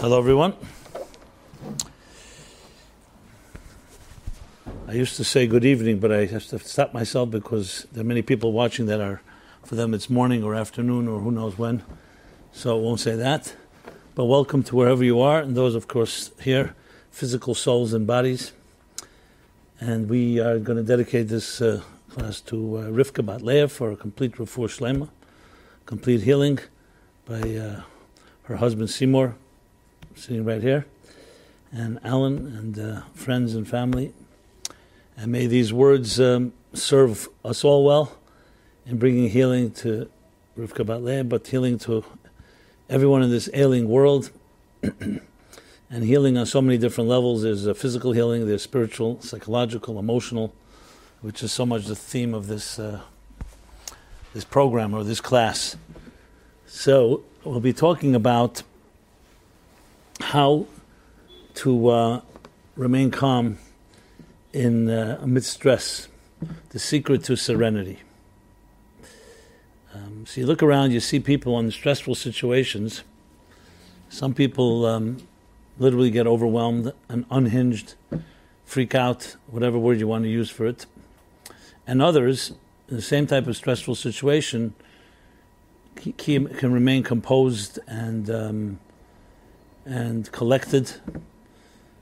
Hello, everyone. I used to say good evening, but I have to stop myself because there are many people watching that are, for them, it's morning or afternoon or who knows when. So I won't say that. But welcome to wherever you are, and those, of course, here, physical souls and bodies. And we are going to dedicate this uh, class to uh, Rivka Bat Leah for a complete refuah shlema, complete healing by uh, her husband Seymour, sitting right here, and Alan and uh, friends and family. And may these words um, serve us all well in bringing healing to Rivka Bat Leah, but healing to everyone in this ailing world. and healing on so many different levels. There's physical healing, there's spiritual, psychological, emotional, which is so much the theme of this uh, this program or this class. So we'll be talking about how to uh, remain calm in uh, amidst stress, the secret to serenity. Um, so you look around, you see people in stressful situations. Some people um, literally get overwhelmed and unhinged, freak out, whatever word you want to use for it. And others, in the same type of stressful situation, can remain composed and um, and collected.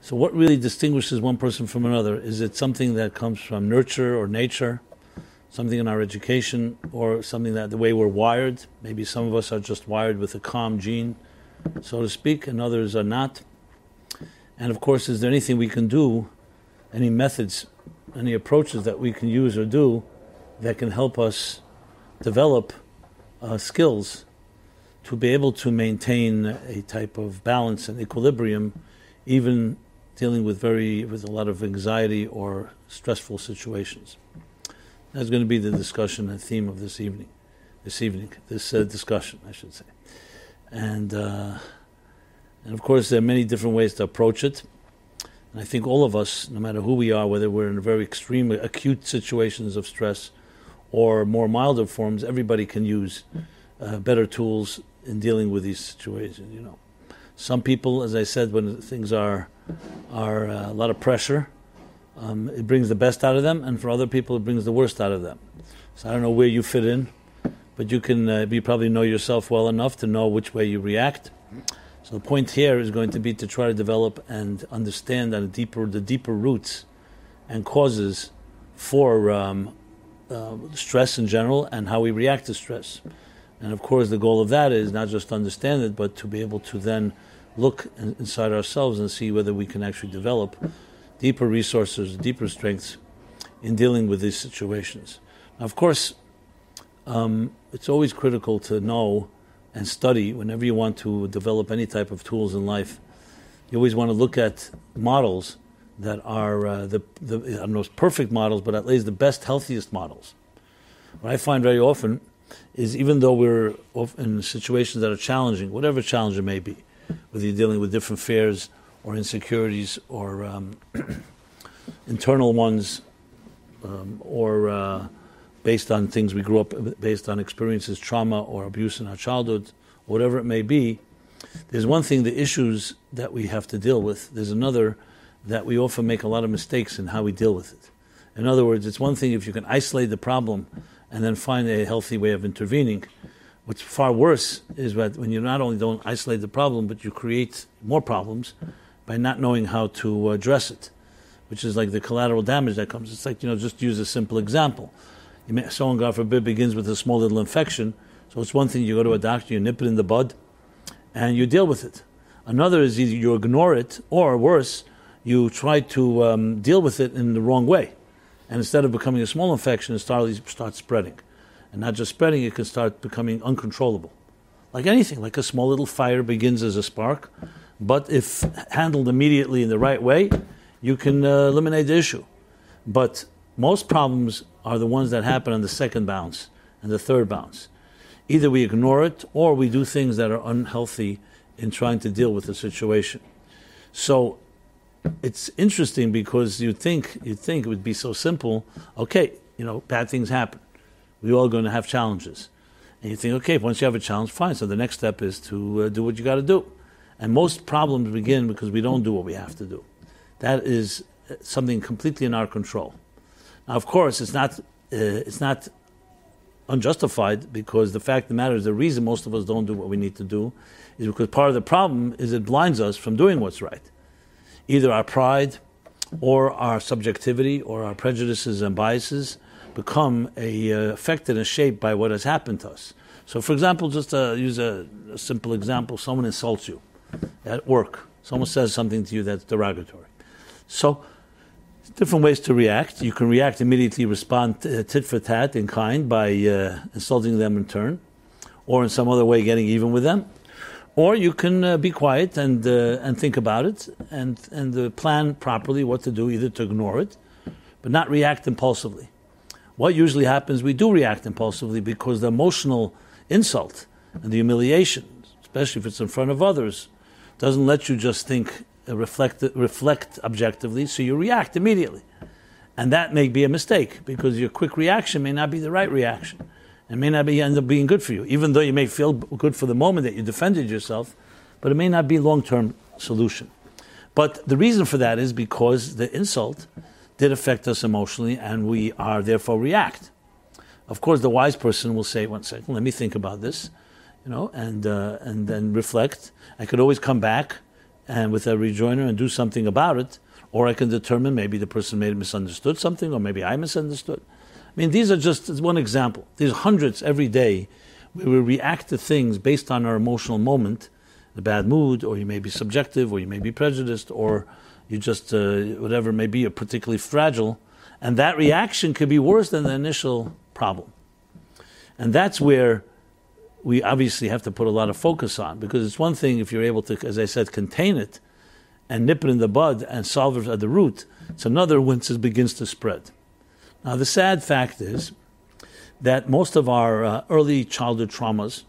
So, what really distinguishes one person from another? Is it something that comes from nurture or nature, something in our education, or something that the way we're wired? Maybe some of us are just wired with a calm gene, so to speak, and others are not. And of course, is there anything we can do, any methods, any approaches that we can use or do that can help us develop uh, skills to be able to maintain a type of balance and equilibrium, even dealing with very with a lot of anxiety or stressful situations. That's going to be the discussion and theme of this evening, this evening, this uh, discussion, I should say, and uh, and of course there are many different ways to approach it. And I think all of us, no matter who we are, whether we're in very extreme, acute situations of stress, or more milder forms, everybody can use uh, better tools in dealing with these situations. You know, some people, as I said, when things are are uh, a lot of pressure, um, it brings the best out of them, and for other people, it brings the worst out of them. So I don't know where you fit in, but you can uh, you probably know yourself well enough to know which way you react. So the point here is going to be to try to develop and understand on deeper the deeper roots and causes for um, uh, stress in general and how we react to stress. And of course, the goal of that is not just to understand it, but to be able to then look inside ourselves and see whether we can actually develop deeper resources, deeper strengths in dealing with these situations. Now, of course, um, it's always critical to know and study whenever you want to develop any type of tools in life. You always want to look at models that are uh, the, the I don't know, perfect models, but at least the best, healthiest models. What I find very often is even though we're in situations that are challenging, whatever challenge it may be, whether you're dealing with different fears or insecurities or um, internal ones um, or uh, based on things we grew up, based on experiences, trauma or abuse in our childhood, whatever it may be, there's one thing, the issues that we have to deal with. There's another that we often make a lot of mistakes in how we deal with it. In other words, it's one thing if you can isolate the problem and then find a healthy way of intervening. What's far worse is that when you not only don't isolate the problem, but you create more problems by not knowing how to address it, which is like the collateral damage that comes. It's like, you know, just use a simple example. May, someone, God forbid, begins with a small little infection. So it's one thing you go to a doctor, you nip it in the bud, and you deal with it. Another is either you ignore it, or worse, you try to um, deal with it in the wrong way. And instead of becoming a small infection, it starts start spreading. And not just spreading, it can start becoming uncontrollable. Like anything, like a small little fire begins as a spark, but if handled immediately in the right way, you can uh, eliminate the issue. But most problems are the ones that happen on the second bounce and the third bounce. Either we ignore it or we do things that are unhealthy in trying to deal with the situation. So it's interesting because you think you think it would be so simple. Okay, you know, bad things happen. We all going to have challenges, and you think, okay, once you have a challenge, fine. So the next step is to uh, do what you got to do, And most problems begin because we don't do what we have to do. That is uh, something completely in our control. Now, of course, it's not, uh, it's not unjustified because the fact of the matter is the reason most of us don't do what we need to do is because part of the problem is it blinds us from doing what's right. Either our pride or our subjectivity or our prejudices and biases become a, uh, affected and shaped by what has happened to us. So, for example, just to use a, a simple example, someone insults you at work. Someone says something to you that's derogatory. So, different ways to react. You can react immediately, respond uh, tit for tat in kind by uh, insulting them in turn, or in some other way getting even with them. Or you can uh, be quiet and uh, and think about it and and uh, plan properly what to do, either to ignore it, but not react impulsively. What usually happens, we do react impulsively because the emotional insult and the humiliation, especially if it's in front of others, doesn't let you just think, uh, reflect, reflect objectively, so you react immediately. And that may be a mistake because your quick reaction may not be the right reaction. It may not be, end up being good for you, even though you may feel good for the moment that you defended yourself, but it may not be long term solution. But the reason for that is because the insult did affect us emotionally, and we are therefore react. Of course, the wise person will say, "One second, let me think about this," you know, and uh, and then reflect. I could always come back and with a rejoinder and do something about it, or I can determine maybe the person may have misunderstood something, or maybe I misunderstood. I mean, these are just one example. There's hundreds every day where we react to things based on our emotional moment, the bad mood, or you may be subjective, or you may be prejudiced, or you just, uh, whatever may be, are particularly fragile. And that reaction could be worse than the initial problem. And that's where we obviously have to put a lot of focus on because it's one thing if you're able to, as I said, contain it and nip it in the bud and solve it at the root. It's another once it begins to spread. Now, the sad fact is that most of our uh, early childhood traumas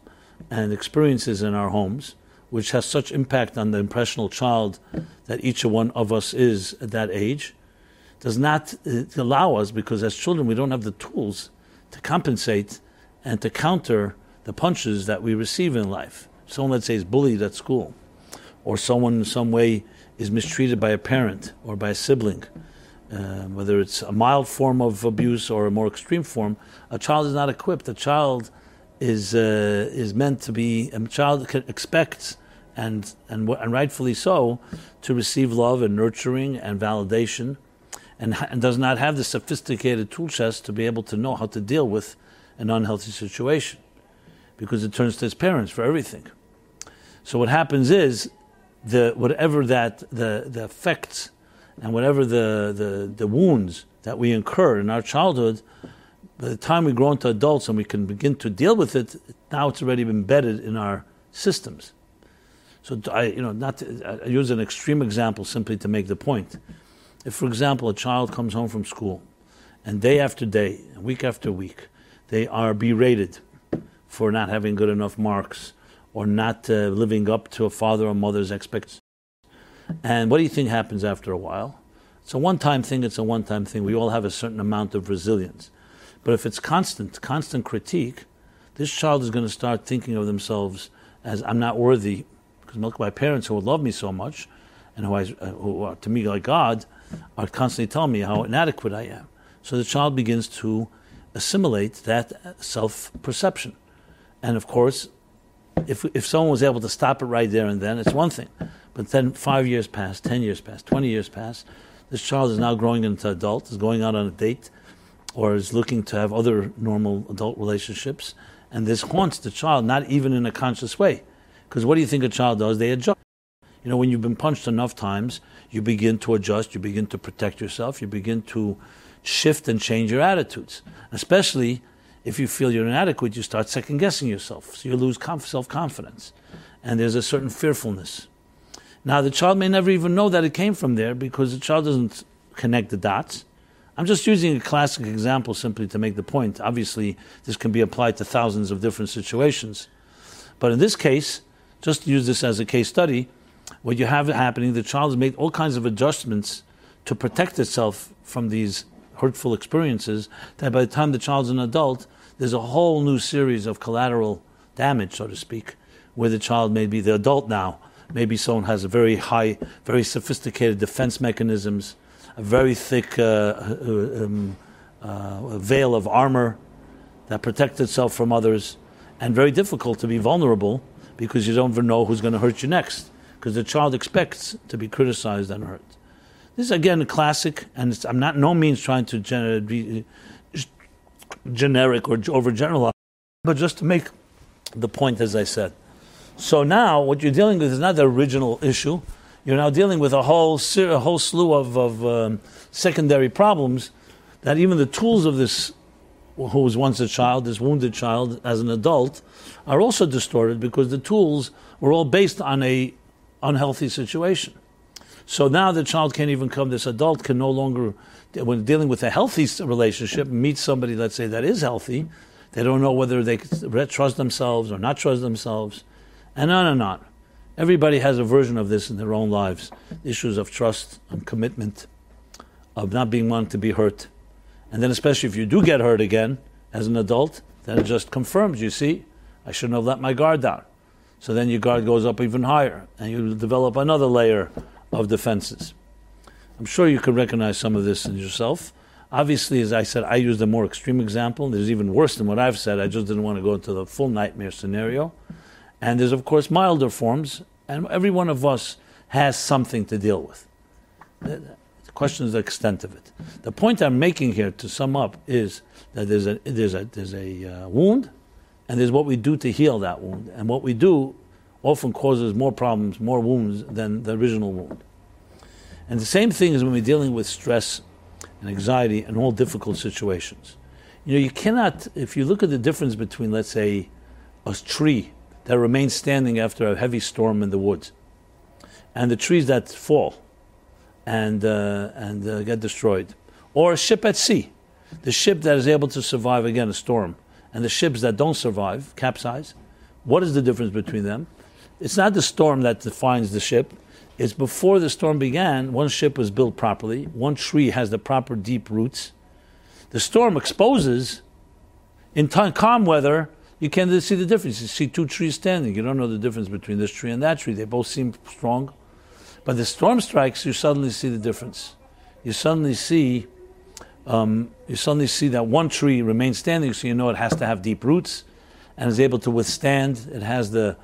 and experiences in our homes, which has such impact on the impressional child that each one of us is at that age, does not uh, allow us, because as children we don't have the tools to compensate and to counter the punches that we receive in life. Someone, let's say, is bullied at school, or someone in some way is mistreated by a parent or by a sibling uh, whether it's a mild form of abuse or a more extreme form, a child is not equipped. A child is uh, is meant to be. A child expects and and and rightfully so to receive love and nurturing and validation, and, and does not have the sophisticated tool chest to be able to know how to deal with an unhealthy situation, because it turns to his parents for everything. So what happens is the whatever that the the effects and whatever the, the, the wounds that we incur in our childhood, by the time we grow into adults and we can begin to deal with it, now it's already embedded in our systems. So I, you know, not to, I use an extreme example simply to make the point. If, for example, a child comes home from school, and day after day, week after week, they are berated for not having good enough marks or not uh, living up to a father or mother's expectations and what do you think happens after a while? It's a one time thing, it's a one time thing. We all have a certain amount of resilience. But if it's constant, constant critique, this child is going to start thinking of themselves as I'm not worthy, because my parents who would love me so much, and who, I, who are to me like God, are constantly telling me how inadequate I am. So the child begins to assimilate that self perception. And of course, if, if someone was able to stop it right there and then, it's one thing. But then five years pass, ten years pass, twenty years pass. This child is now growing into adult, is going out on a date, or is looking to have other normal adult relationships, and this haunts the child, not even in a conscious way. Because what do you think a child does? They adjust. You know, when you've been punched enough times, you begin to adjust, you begin to protect yourself, you begin to shift and change your attitudes. Especially if you feel you're inadequate, you start second guessing yourself. So you lose self confidence. And there's a certain fearfulness. Now, the child may never even know that it came from there because the child doesn't connect the dots. I'm just using a classic example simply to make the point. Obviously, this can be applied to thousands of different situations. But in this case, just to use this as a case study, what you have happening, the child has made all kinds of adjustments to protect itself from these hurtful experiences, that by the time the child's an adult, there's a whole new series of collateral damage, so to speak, where the child may be the adult now maybe someone has a very high, very sophisticated defense mechanisms, a very thick uh, uh um, uh, veil of armor that protects itself from others, and very difficult to be vulnerable because you don't ever know who's going to hurt you next, because the child expects to be criticized and hurt. This is again a classic, and I'm not no means trying to gener- be uh, generic or overgeneralize, but just to make the point, as I said. So now, what you're dealing with is not the original issue. You're now dealing with a whole a whole slew of, of um, secondary problems that even the tools of this, who was once a child, this wounded child, as an adult, are also distorted because the tools were all based on a unhealthy situation. So now the child can't even come. This adult can no longer, when dealing with a healthy relationship, meet somebody, let's say, that is healthy. They don't know whether they trust themselves or not trust themselves, and on and on. Everybody has a version of this in their own lives issues of trust and commitment, of not being wanted to be hurt. And then, especially if you do get hurt again as an adult, then it just confirms, you see, I shouldn't have let my guard down. So then your guard goes up even higher, and you develop another layer of defenses. I'm sure you can recognize some of this in yourself. Obviously, as I said, I used a more extreme example. There's even worse than what I've said. I just didn't want to go into the full nightmare scenario. And there's, of course, milder forms, and every one of us has something to deal with. The question is the extent of it. The point I'm making here, to sum up, is that there's a, there's a, there's a uh, wound, and there's what we do to heal that wound. And what we do often causes more problems, more wounds than the original wound. And the same thing is when we're dealing with stress and anxiety and all difficult situations. You know, you cannot, if you look at the difference between, let's say, a tree that remains standing after a heavy storm in the woods. And the trees that fall and, uh, and uh, get destroyed, or a ship at sea, the ship that is able to survive again a storm, and the ships that don't survive, capsize, what is the difference between them? It's not the storm that defines the ship, It's before the storm began, one ship was built properly, one tree has the proper deep roots. The storm exposes, in t- calm weather, you can't see the difference. You see two trees standing, you don't know the difference between this tree and that tree. They both seem strong. But the storm strikes, you suddenly see the difference. You suddenly see, um, you suddenly see that one tree remains standing, so you know it has to have deep roots and is able to withstand. It has the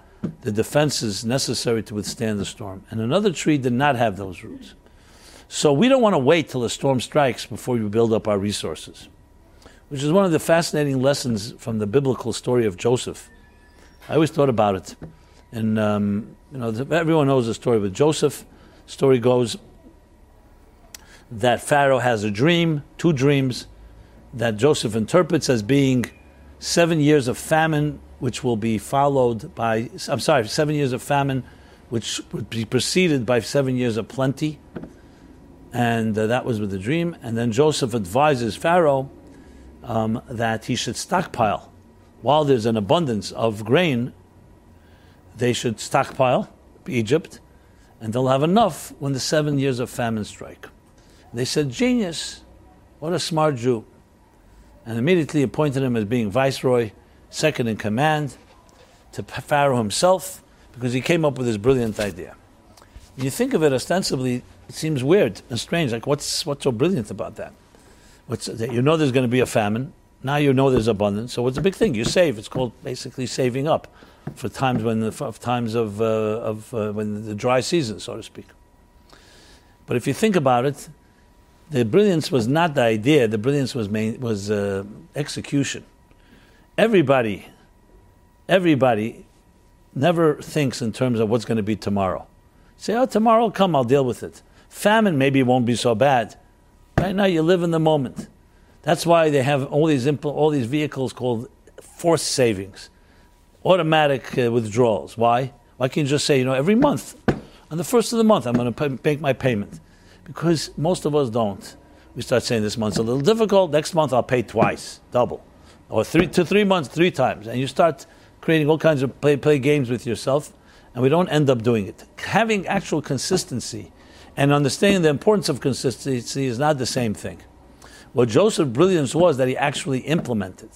the defenses necessary to withstand the storm. And another tree did not have those roots. So we don't want to wait till a storm strikes before we build up our resources, which is one of the fascinating lessons from the biblical story of Joseph. I always thought about it. And, um, you know, everyone knows the story with Joseph. Story goes that Pharaoh has a dream, two dreams, that Joseph interprets as being seven years of famine which will be followed by, I'm sorry, seven years of famine, which would be preceded by seven years of plenty. And uh, that was with the dream. And then Joseph advises Pharaoh um, that he should stockpile. While there's an abundance of grain, they should stockpile Egypt, and they'll have enough when the seven years of famine strike. They said, Genius, what a smart Jew. And immediately appointed him as being viceroy second in command to Pharaoh himself because he came up with this brilliant idea. When you think of it ostensibly, it seems weird and strange. Like, what's, what's so brilliant about that? What's, you know there's going to be a famine. Now you know there's abundance. So what's the big thing? You save. It's called basically saving up for times when the, for times of, uh, of uh, when the dry season, so to speak. But if you think about it, the brilliance was not the idea. The brilliance was main, was uh, execution everybody, everybody never thinks in terms of what's going to be tomorrow. Say, oh, tomorrow will come, I'll deal with it. Famine maybe won't be so bad. Right now, you live in the moment. That's why they have all these impl- all these vehicles called forced savings, automatic uh, withdrawals. Why? Why can't you just say, you know, every month, on the first of the month, I'm going to make my payment? Because most of us don't. We start saying this month's a little difficult. Next month, I'll pay twice, double or three to three months, three times, and you start creating all kinds of play, play games with yourself, and we don't end up doing it. Having actual consistency and understanding the importance of consistency is not the same thing. What Joseph's brilliance was that he actually implemented.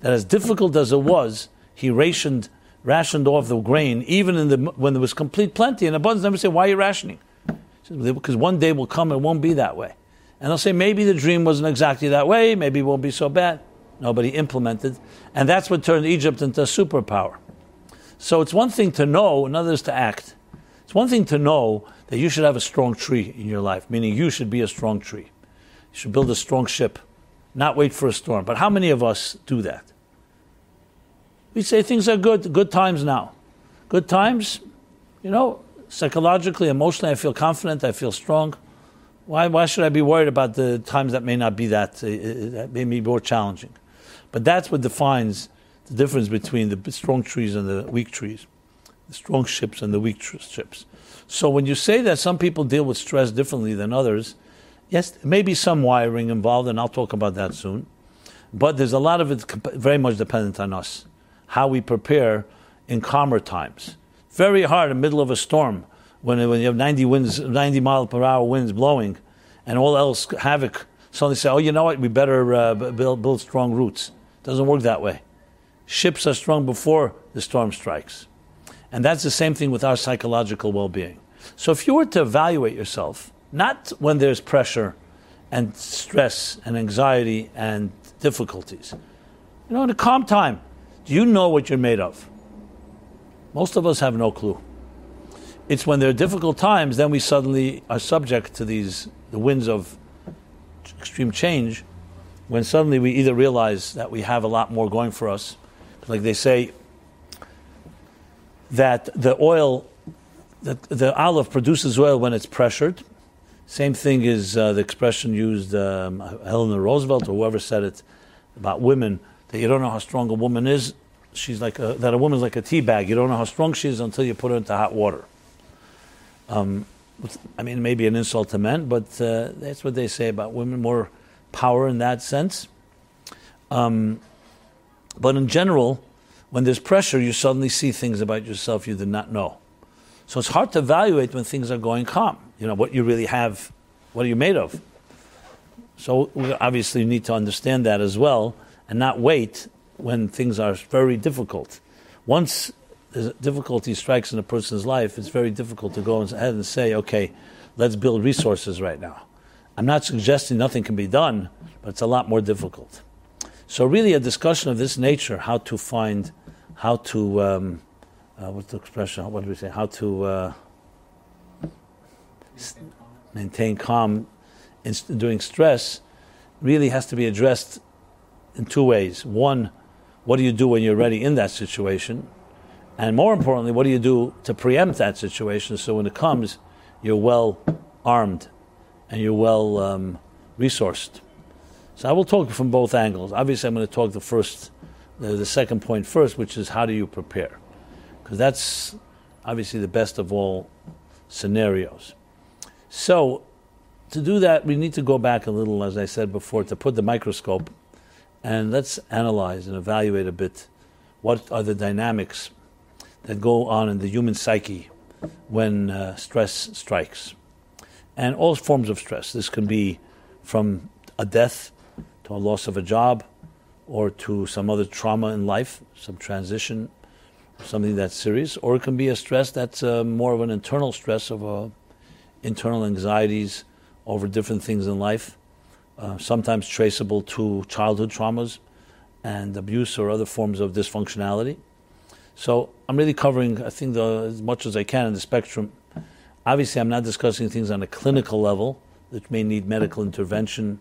That as difficult as it was, he rationed rationed off the grain, even in the, when there was complete plenty and abundance. Never say, why are you rationing? Because one day will come, it won't be that way. And they'll say, maybe the dream wasn't exactly that way, maybe it won't be so bad. Nobody implemented. And that's what turned Egypt into a superpower. So it's one thing to know, another is to act. It's one thing to know that you should have a strong tree in your life, meaning you should be a strong tree. You should build a strong ship, not wait for a storm. But how many of us do that? We say things are good, good times now. Good times, you know, psychologically, emotionally, I feel confident, I feel strong. Why, why should I be worried about the times that may not be that, uh, uh that may be more challenging? But that's what defines the difference between the strong trees and the weak trees, the strong ships and the weak ships. So when you say that some people deal with stress differently than others, yes, maybe some wiring involved, and I'll talk about that soon. But there's a lot of it very much dependent on us how we prepare in calmer times. Very hard in the middle of a storm when, when you have 90 winds, 90 mile per hour winds blowing, and all else havoc. Suddenly say, "Oh, you know what? We better uh, build, build strong roots." Doesn't work that way. Ships are strong before the storm strikes, and that's the same thing with our psychological well-being. So, if you were to evaluate yourself, not when there's pressure and stress and anxiety and difficulties, you know, in a calm time, do you know what you're made of? Most of us have no clue. It's when there are difficult times, then we suddenly are subject to these the winds of extreme change. When suddenly we either realize that we have a lot more going for us, like they say that the oil, that the olive produces oil when it's pressured. Same thing is uh, the expression used um, Eleanor Roosevelt or whoever said it about women that you don't know how strong a woman is. She's like a, that a woman's like a tea bag. You don't know how strong she is until you put her into hot water. Um, I mean, maybe an insult to men, but uh, that's what they say about women. More power in that sense. Um, but in general, when there's pressure, you suddenly see things about yourself you did not know. So it's hard to evaluate when things are going calm. You know what you really have. What are you made of? So we obviously you need to understand that as well and not wait when things are very difficult. Once the difficulty strikes in a person's life, it's very difficult to go ahead and say, okay, let's build resources right now. I'm not suggesting nothing can be done, but it's a lot more difficult. So, really, a discussion of this nature, how to find, how to, um, uh, what's the expression? What do we say? How to uh, maintain calm in, during stress, really has to be addressed in two ways. One, what do you do when you're ready in that situation? And more importantly, what do you do to preempt that situation so when it comes, you're well armed and you're well um, resourced? So I will talk from both angles. Obviously, I'm going to talk the first, the, the second point first, which is how do you prepare? Because that's obviously the best of all scenarios. So, to do that, we need to go back a little, as I said before, to put the microscope and let's analyze and evaluate a bit what are the dynamics that go on in the human psyche when uh, stress strikes. And all forms of stress. This can be from a death to a loss of a job or to some other trauma in life, some transition, something that's serious, or it can be a stress that's uh, more of an internal stress of uh, internal anxieties over different things in life uh, sometimes traceable to childhood traumas and abuse or other forms of dysfunctionality. So I'm really covering, I think, the, as much as I can in the spectrum. Obviously, I'm not discussing things on a clinical level that may need medical intervention,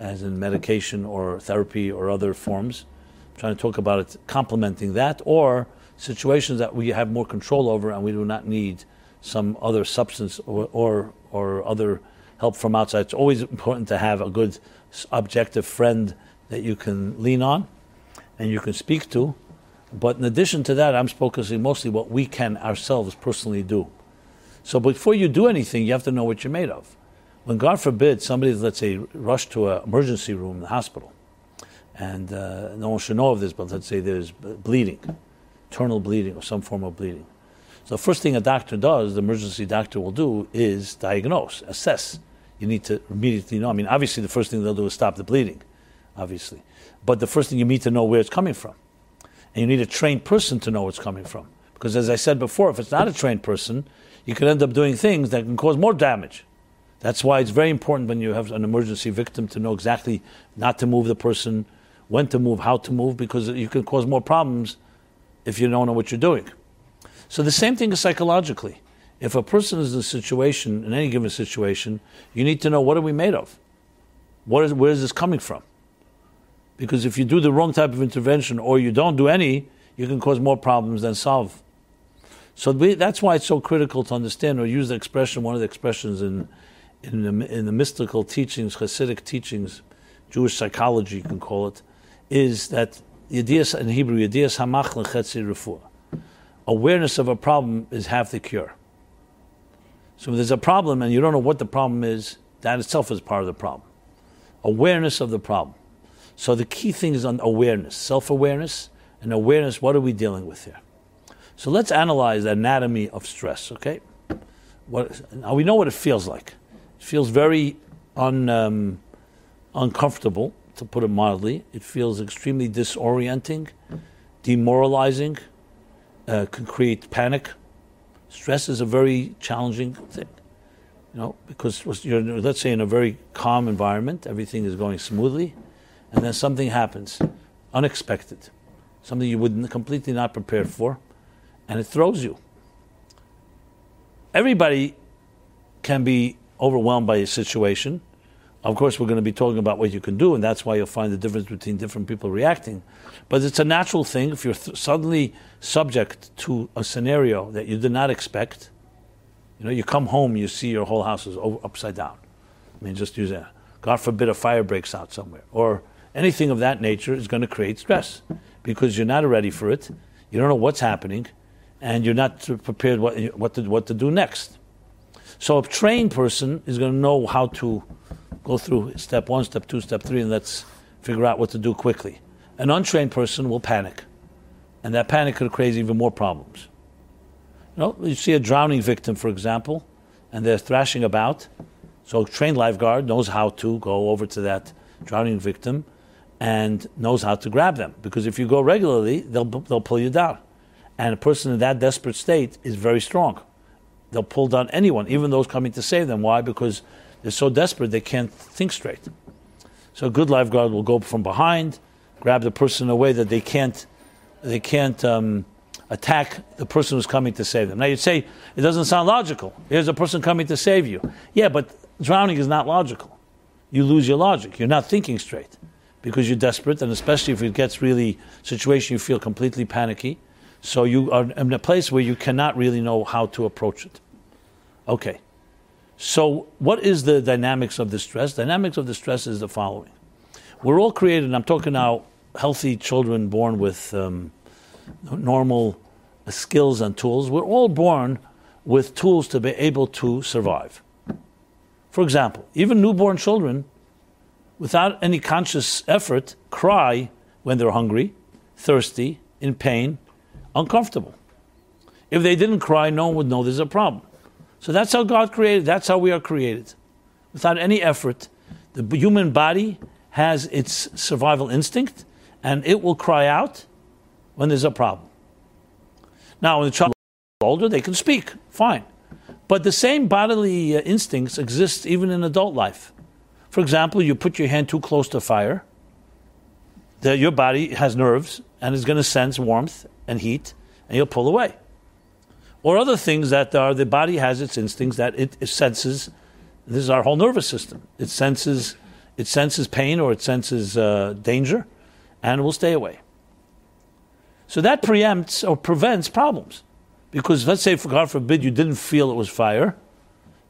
as in medication or therapy or other forms. I'm trying to talk about it complementing that, or situations that we have more control over and we do not need some other substance or, or, or other help from outside. It's always important to have a good objective friend that you can lean on and you can speak to. But in addition to that, I'm focusing mostly what we can ourselves personally do. So before you do anything, you have to know what you're made of. When God forbid somebody, let's say, rushed to an emergency room in the hospital, and uh, no one should know of this, but let's say there's bleeding, internal bleeding or some form of bleeding. So the first thing a doctor does, the emergency doctor will do, is diagnose, assess you need to immediately know. I mean, obviously, the first thing they'll do is stop the bleeding, obviously. But the first thing you need to know where it's coming from. And you need a trained person to know where it's coming from. Because as I said before, if it's not a trained person, you could end up doing things that can cause more damage. That's why it's very important when you have an emergency victim to know exactly not to move the person, when to move, how to move, because you can cause more problems if you don't know what you're doing. So the same thing is psychologically. If a person is in a situation, in any given situation, you need to know what are we made of? What is, where is this coming from? Because if you do the wrong type of intervention or you don't do any, you can cause more problems than solve. So we, that's why it's so critical to understand or use the expression, one of the expressions in, in, the, in the mystical teachings, Hasidic teachings, Jewish psychology, you can call it, is that Yedias in Hebrew, Yedias Hamach Lechetzi Refuah. Awareness of a problem is half the cure. So if there's a problem and you don't know what the problem is, that itself is part of the problem. Awareness of the problem. So the key thing is on awareness, self-awareness, and awareness. What are we dealing with here? So let's analyze the anatomy of stress. Okay, what, now we know what it feels like. Feels very un, um, uncomfortable, to put it mildly. It feels extremely disorienting, demoralizing, uh, can create panic, Stress is a very challenging thing, you know, because you're, let's say, in a very calm environment, everything is going smoothly, and then something happens, unexpected, something you would completely not prepared for, and it throws you. Everybody can be overwhelmed by a situation. Of course, we're going to be talking about what you can do, and that's why you'll find the difference between different people reacting. But it's a natural thing if you're th- suddenly subject to a scenario that you did not expect. You know, you come home, you see your whole house is over, upside down. I mean, just use that. God forbid a fire breaks out somewhere, or anything of that nature is going to create stress because you're not ready for it. You don't know what's happening, and you're not prepared what, what, to, what to do next. So a trained person is going to know how to go through step one, step two, step three, and let's figure out what to do quickly. An untrained person will panic and that panic could create even more problems. You know, you see a drowning victim, for example, and they're thrashing about. So a trained lifeguard knows how to go over to that drowning victim and knows how to grab them. Because if you go regularly, they'll, they'll pull you down. And a person in that desperate state is very strong. They'll pull down anyone, even those coming to save them. Why? Because they're so desperate they can't think straight. So a good lifeguard will go from behind, grab the person in a way that they can't they can't um, attack the person who's coming to save them. Now you'd say it doesn't sound logical. Here's a person coming to save you. Yeah, but drowning is not logical. You lose your logic. You're not thinking straight because you're desperate, and especially if it gets really situation, you feel completely panicky. So you are in a place where you cannot really know how to approach it. Okay. So what is the dynamics of the stress? Dynamics of the stress is the following. We're all created, and I'm talking now healthy children born with um, normal skills and tools. We're all born with tools to be able to survive. For example, even newborn children, without any conscious effort, cry when they're hungry, thirsty, in pain, uncomfortable. If they didn't cry, no one would know there's a problem. So that's how God created, that's how we are created. Without any effort, the human body has its survival instinct, and it will cry out when there's a problem. Now, when the child is older, they can speak, fine. But the same bodily uh, instincts exist even in adult life. For example, you put your hand too close to fire, the, your body has nerves and is going to sense warmth and heat, and you'll pull away. Or other things that are, the body has its instincts that it, it senses. This is our whole nervous system. It senses, it senses pain or it senses uh, danger, and will stay away. So that preempts or prevents problems. Because let's say, for God forbid, you didn't feel it was fire,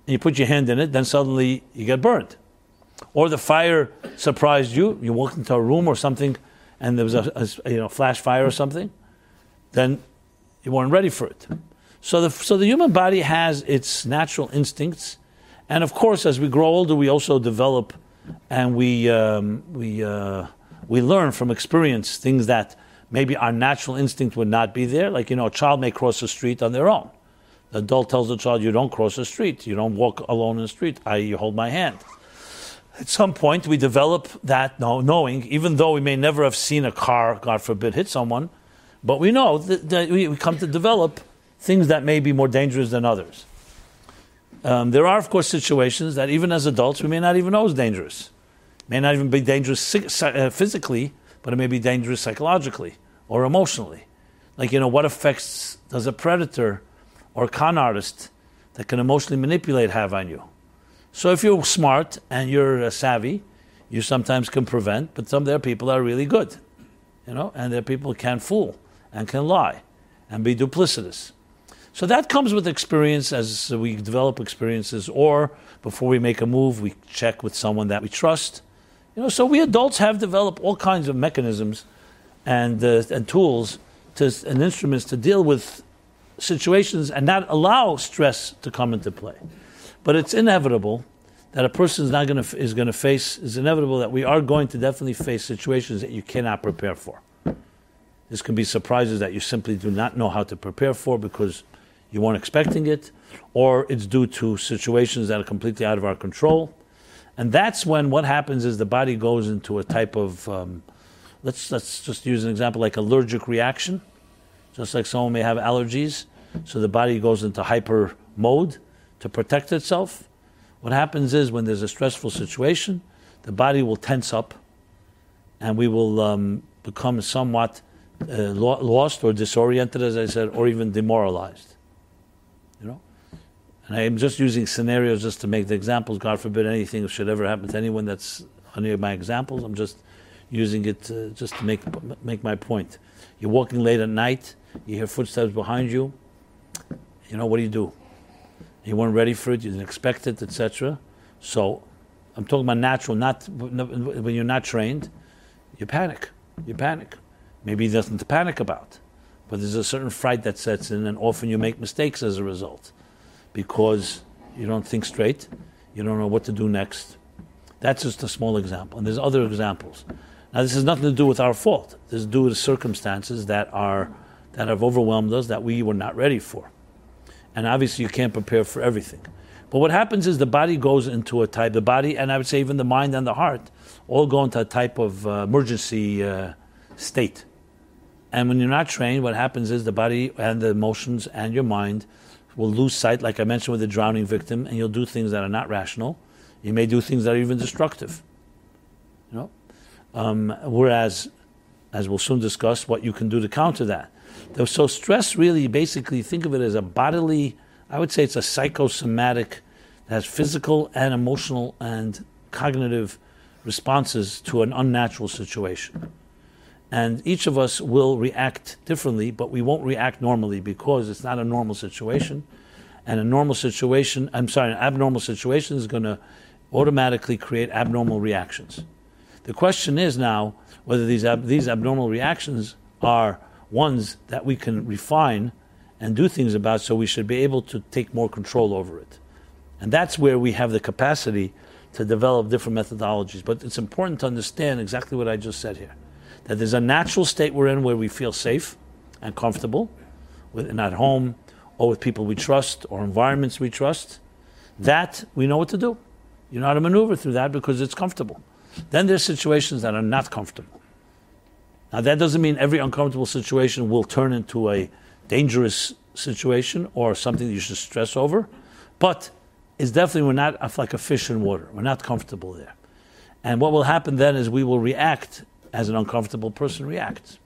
and you put your hand in it, then suddenly you get burned. Or the fire surprised you, you walked into a room or something, and there was a, a you know, flash fire or something, then you weren't ready for it. So the, so the human body has its natural instincts, and of course, as we grow older, we also develop and we, um, we, uh, we learn from experience things that maybe our natural instinct would not be there. Like, you know, a child may cross the street on their own. The adult tells the child, you don't cross the street. You don't walk alone in the street. I, you hold my hand. At some point, we develop that knowing, even though we may never have seen a car, God forbid, hit someone, But we know that, we come to develop things that may be more dangerous than others. Um, there are, of course, situations that even as adults we may not even know is dangerous. It may not even be dangerous uh, physically, but it may be dangerous psychologically or emotionally. Like, you know, what effects does a predator or con artist that can emotionally manipulate have on you? So if you're smart and you're uh, savvy, you sometimes can prevent, but some there are people are really good, you know, and there are people can fool and can lie and be duplicitous. So that comes with experience as we develop experiences, or before we make a move, we check with someone that we trust. You know, so we adults have developed all kinds of mechanisms and, uh, and tools to, and instruments to deal with situations and not allow stress to come into play. But it's inevitable that a person is not going to is going to face. It's inevitable that we are going to definitely face situations that you cannot prepare for. This can be surprises that you simply do not know how to prepare for because you weren't expecting it, or it's due to situations that are completely out of our control. And that's when what happens is the body goes into a type of, um, let's, let's just use an example like allergic reaction, just like someone may have allergies. So the body goes into hyper mode to protect itself. What happens is when there's a stressful situation, the body will tense up and we will um, become somewhat uh, lost or disoriented, as I said, or even demoralized. You know? And I'm just using scenarios just to make the examples. God forbid anything should ever happen to anyone that's any of my examples. I'm just using it uh, just to make make my point. You're walking late at night. You hear footsteps behind you. You know what do you do? You weren't ready for it. You didn't expect it, etc. So, I'm talking about natural. Not when you're not trained, you panic. You panic. Maybe nothing to panic about, but there's a certain fright that sets in, and often you make mistakes as a result because you don't think straight, you don't know what to do next. That's just a small example. And there's other examples. Now, this has nothing to do with our fault. This is due to circumstances that are that have overwhelmed us that we were not ready for. And obviously, you can't prepare for everything. But what happens is the body goes into a type, the body, and I would say even the mind and the heart, all go into a type of uh, emergency uh, state. And when you're not trained, what happens is the body and the emotions and your mind will lose sight, like I mentioned with the drowning victim, and you'll do things that are not rational. You may do things that are even destructive. You know, um, whereas, as we'll soon discuss, what you can do to counter that. So stress really, basically, think of it as a bodily. I would say it's a psychosomatic that has physical and emotional and cognitive responses to an unnatural situation. And each of us will react differently, but we won't react normally because it's not a normal situation. And a normal situation, I'm sorry, an abnormal situation is going to automatically create abnormal reactions. The question is now whether these, ab- these abnormal reactions are ones that we can refine and do things about, so we should be able to take more control over it. And that's where we have the capacity to develop different methodologies. But it's important to understand exactly what I just said here that there's a natural state we're in where we feel safe and comfortable, with, and at home or with people we trust or environments we trust. That we know what to do. You know how to maneuver through that because it's comfortable. Then there's situations that are not comfortable. Now that doesn't mean every uncomfortable situation will turn into a dangerous situation or something that you should stress over, but it's definitely we're not like a fish in water. We're not comfortable there. And what will happen then is we will react as an uncomfortable person reacts.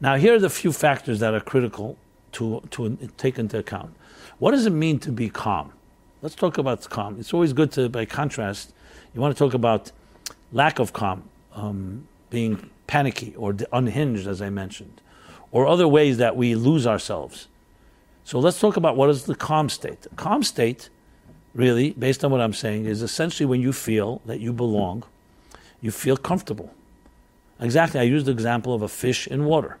Now, here are the few factors that are critical to, to take into account. What does it mean to be calm? Let's talk about calm. It's always good to, by contrast, you want to talk about lack of calm, um, being panicky or unhinged, as I mentioned, or other ways that we lose ourselves. So let's talk about what is the calm state. The calm state, really, based on what I'm saying, is essentially when you feel that you belong, you feel comfortable. Exactly, I used the example of a fish in water.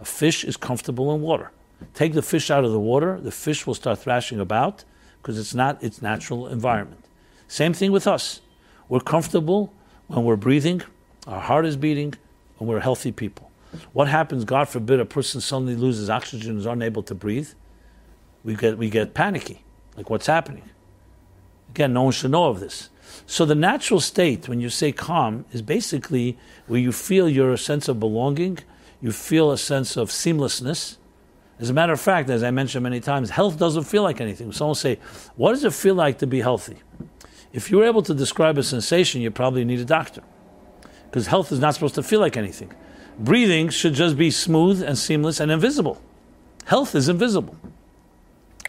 A fish is comfortable in water. Take the fish out of the water, the fish will start thrashing about because it's not its natural environment. Same thing with us. We're comfortable when we're breathing, our heart is beating, we're healthy people. What happens, God forbid, a person suddenly loses oxygen is unable to breathe? We get, we get panicky. Like, what's happening? Again, no one should know of this. So the natural state, when you say calm, is basically where you feel your sense of belonging, you feel a sense of seamlessness. As a matter of fact, as I mentioned many times, health doesn't feel like anything. Someone say, "What does it feel like to be healthy?" If you're able to describe a sensation, you probably need a doctor, because health is not supposed to feel like anything. Breathing should just be smooth and seamless and invisible. Health is invisible.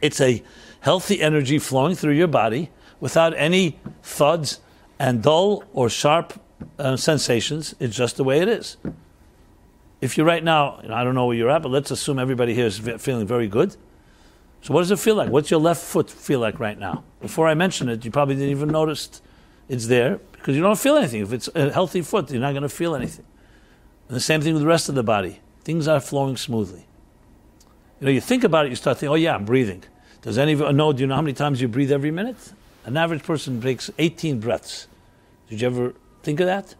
It's a healthy energy flowing through your body without any thuds and dull or sharp uh, sensations. It's just the way it is. If you're right now, you know, I don't know where you're at, but let's assume everybody here is feeling very good. So, what does it feel like? What's your left foot feel like right now? Before I mention it, you probably didn't even notice it's there because you don't feel anything. If it's a healthy foot, you're not going to feel anything. And the same thing with the rest of the body. Things are flowing smoothly. You know, you think about it, you start thinking, oh, yeah, I'm breathing. Does anyone know? Do you know how many times you breathe every minute? An average person takes 18 breaths. Did you ever think of that?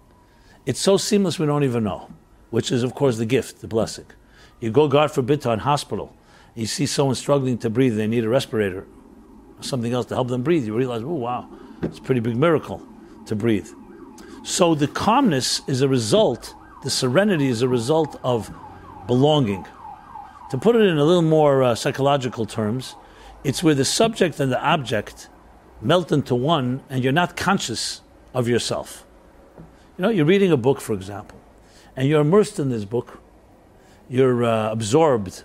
It's so seamless we don't even know, which is, of course, the gift, the blessing. You go, God forbid, to a hospital. You see someone struggling to breathe, they need a respirator, something else to help them breathe. You realize, oh, wow, it's a pretty big miracle to breathe. So the calmness is a result, the serenity is a result of belonging. To put it in a little more uh, psychological terms, it's where the subject and the object melt into one and you're not conscious of yourself. You know, you're reading a book, for example, and you're immersed in this book. You're uh, absorbed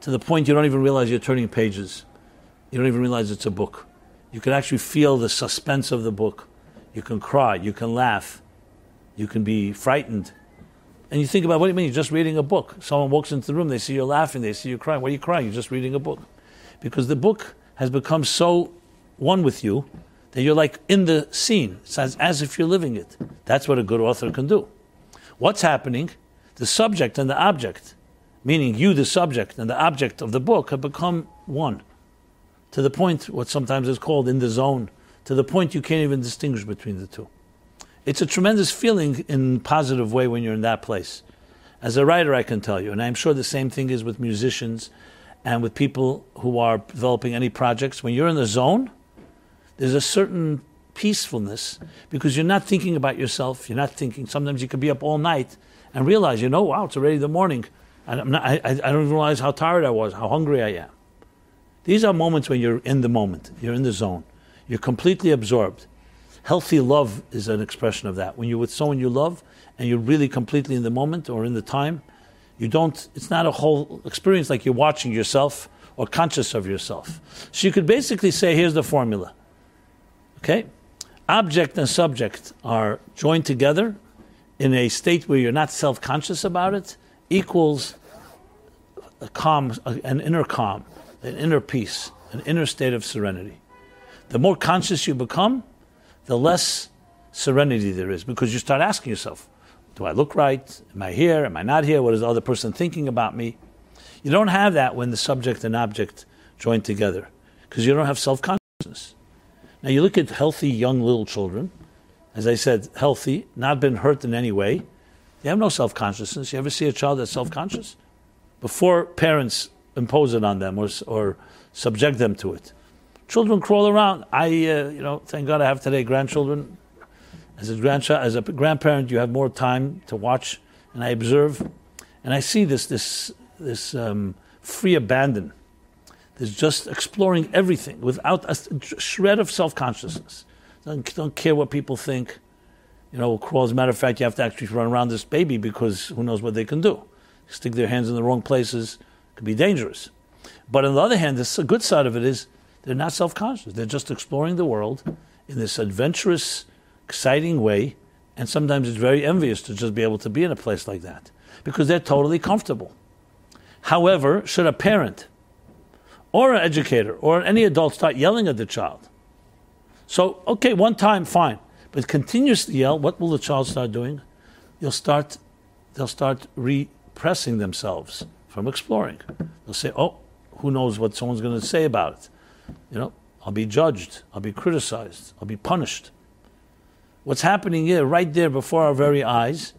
to the point you don't even realize you're turning pages. You don't even realize it's a book. You can actually feel the suspense of the book. You can cry. You can laugh. You can be frightened. And you think about what do you mean? You're just reading a book. Someone walks into the room, they see you laughing, they see you crying. Why are you crying? You're just reading a book because the book has become so one with you that you're like in the scene. It's as, as if you're living it. That's what a good author can do. What's happening? The subject and the object, meaning you, the subject, and the object of the book have become one. To the point, what sometimes is called in the zone, to the point you can't even distinguish between the two. It's a tremendous feeling in positive way when you're in that place. As a writer, I can tell you, and I'm sure the same thing is with musicians and with people who are developing any projects, when you're in the zone, there's a certain peacefulness because you're not thinking about yourself. You're not thinking. Sometimes you could be up all night and realize, you know, wow, it's already the morning. And not, I, I don't realize how tired I was, how hungry I am. These are moments when you're in the moment, you're in the zone, you're completely absorbed. Healthy love is an expression of that. When you're with someone you love and you're really completely in the moment or in the time, you don't, it's not a whole experience like you're watching yourself or conscious of yourself. So you could basically say here's the formula. Okay? Object and subject are joined together in a state where you're not self conscious about it, equals a calm, an inner calm, an inner peace, an inner state of serenity. The more conscious you become, the less serenity there is because you start asking yourself, do I look right? Am I here? Am I not here? What is the other person thinking about me? You don't have that when the subject and object join together because you don't have self consciousness. Now, you look at healthy young little children, as I said, healthy, not been hurt in any way. They have no self consciousness. You ever see a child that's self conscious? Before parents impose it on them or, or subject them to it. Children crawl around. I, uh, you know, thank God I have today grandchildren as a grandchild, as a grandparent, you have more time to watch, and I observe, and I see this this this um, free abandon. There's just exploring everything without a shred of self consciousness. Don't, don't care what people think. You know, crawl. As a matter of fact, you have to actually run around this baby because who knows what they can do. Stick their hands in the wrong places could be dangerous. But on the other hand, the good side of it is they're not self conscious. They're just exploring the world in this adventurous exciting way, and sometimes it's very envious to just be able to be in a place like that because they're totally comfortable. However, should a parent or an educator or any adult start yelling at the child? So, okay, one time, fine, but continuously yell, what will the child start doing? You'll start, they'll start repressing themselves from exploring. They'll say, oh, who knows what someone's going to say about it? You know, I'll be judged, I'll be criticized, I'll be punished what's happening here, right there before our very eyes,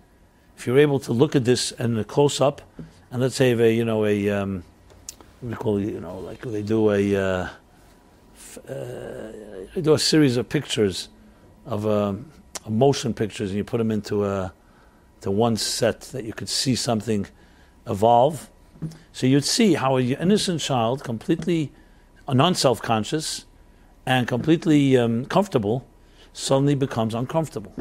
if you're able to look at this in a close up, and let's say a you know a um, what do we call you know like they do a uh, uh, they do a series of pictures of um, motion pictures, and you put them into a to one set that you could see something evolve. So you'd see how an innocent child, completely non self conscious and completely um, comfortable, suddenly becomes uncomfortable.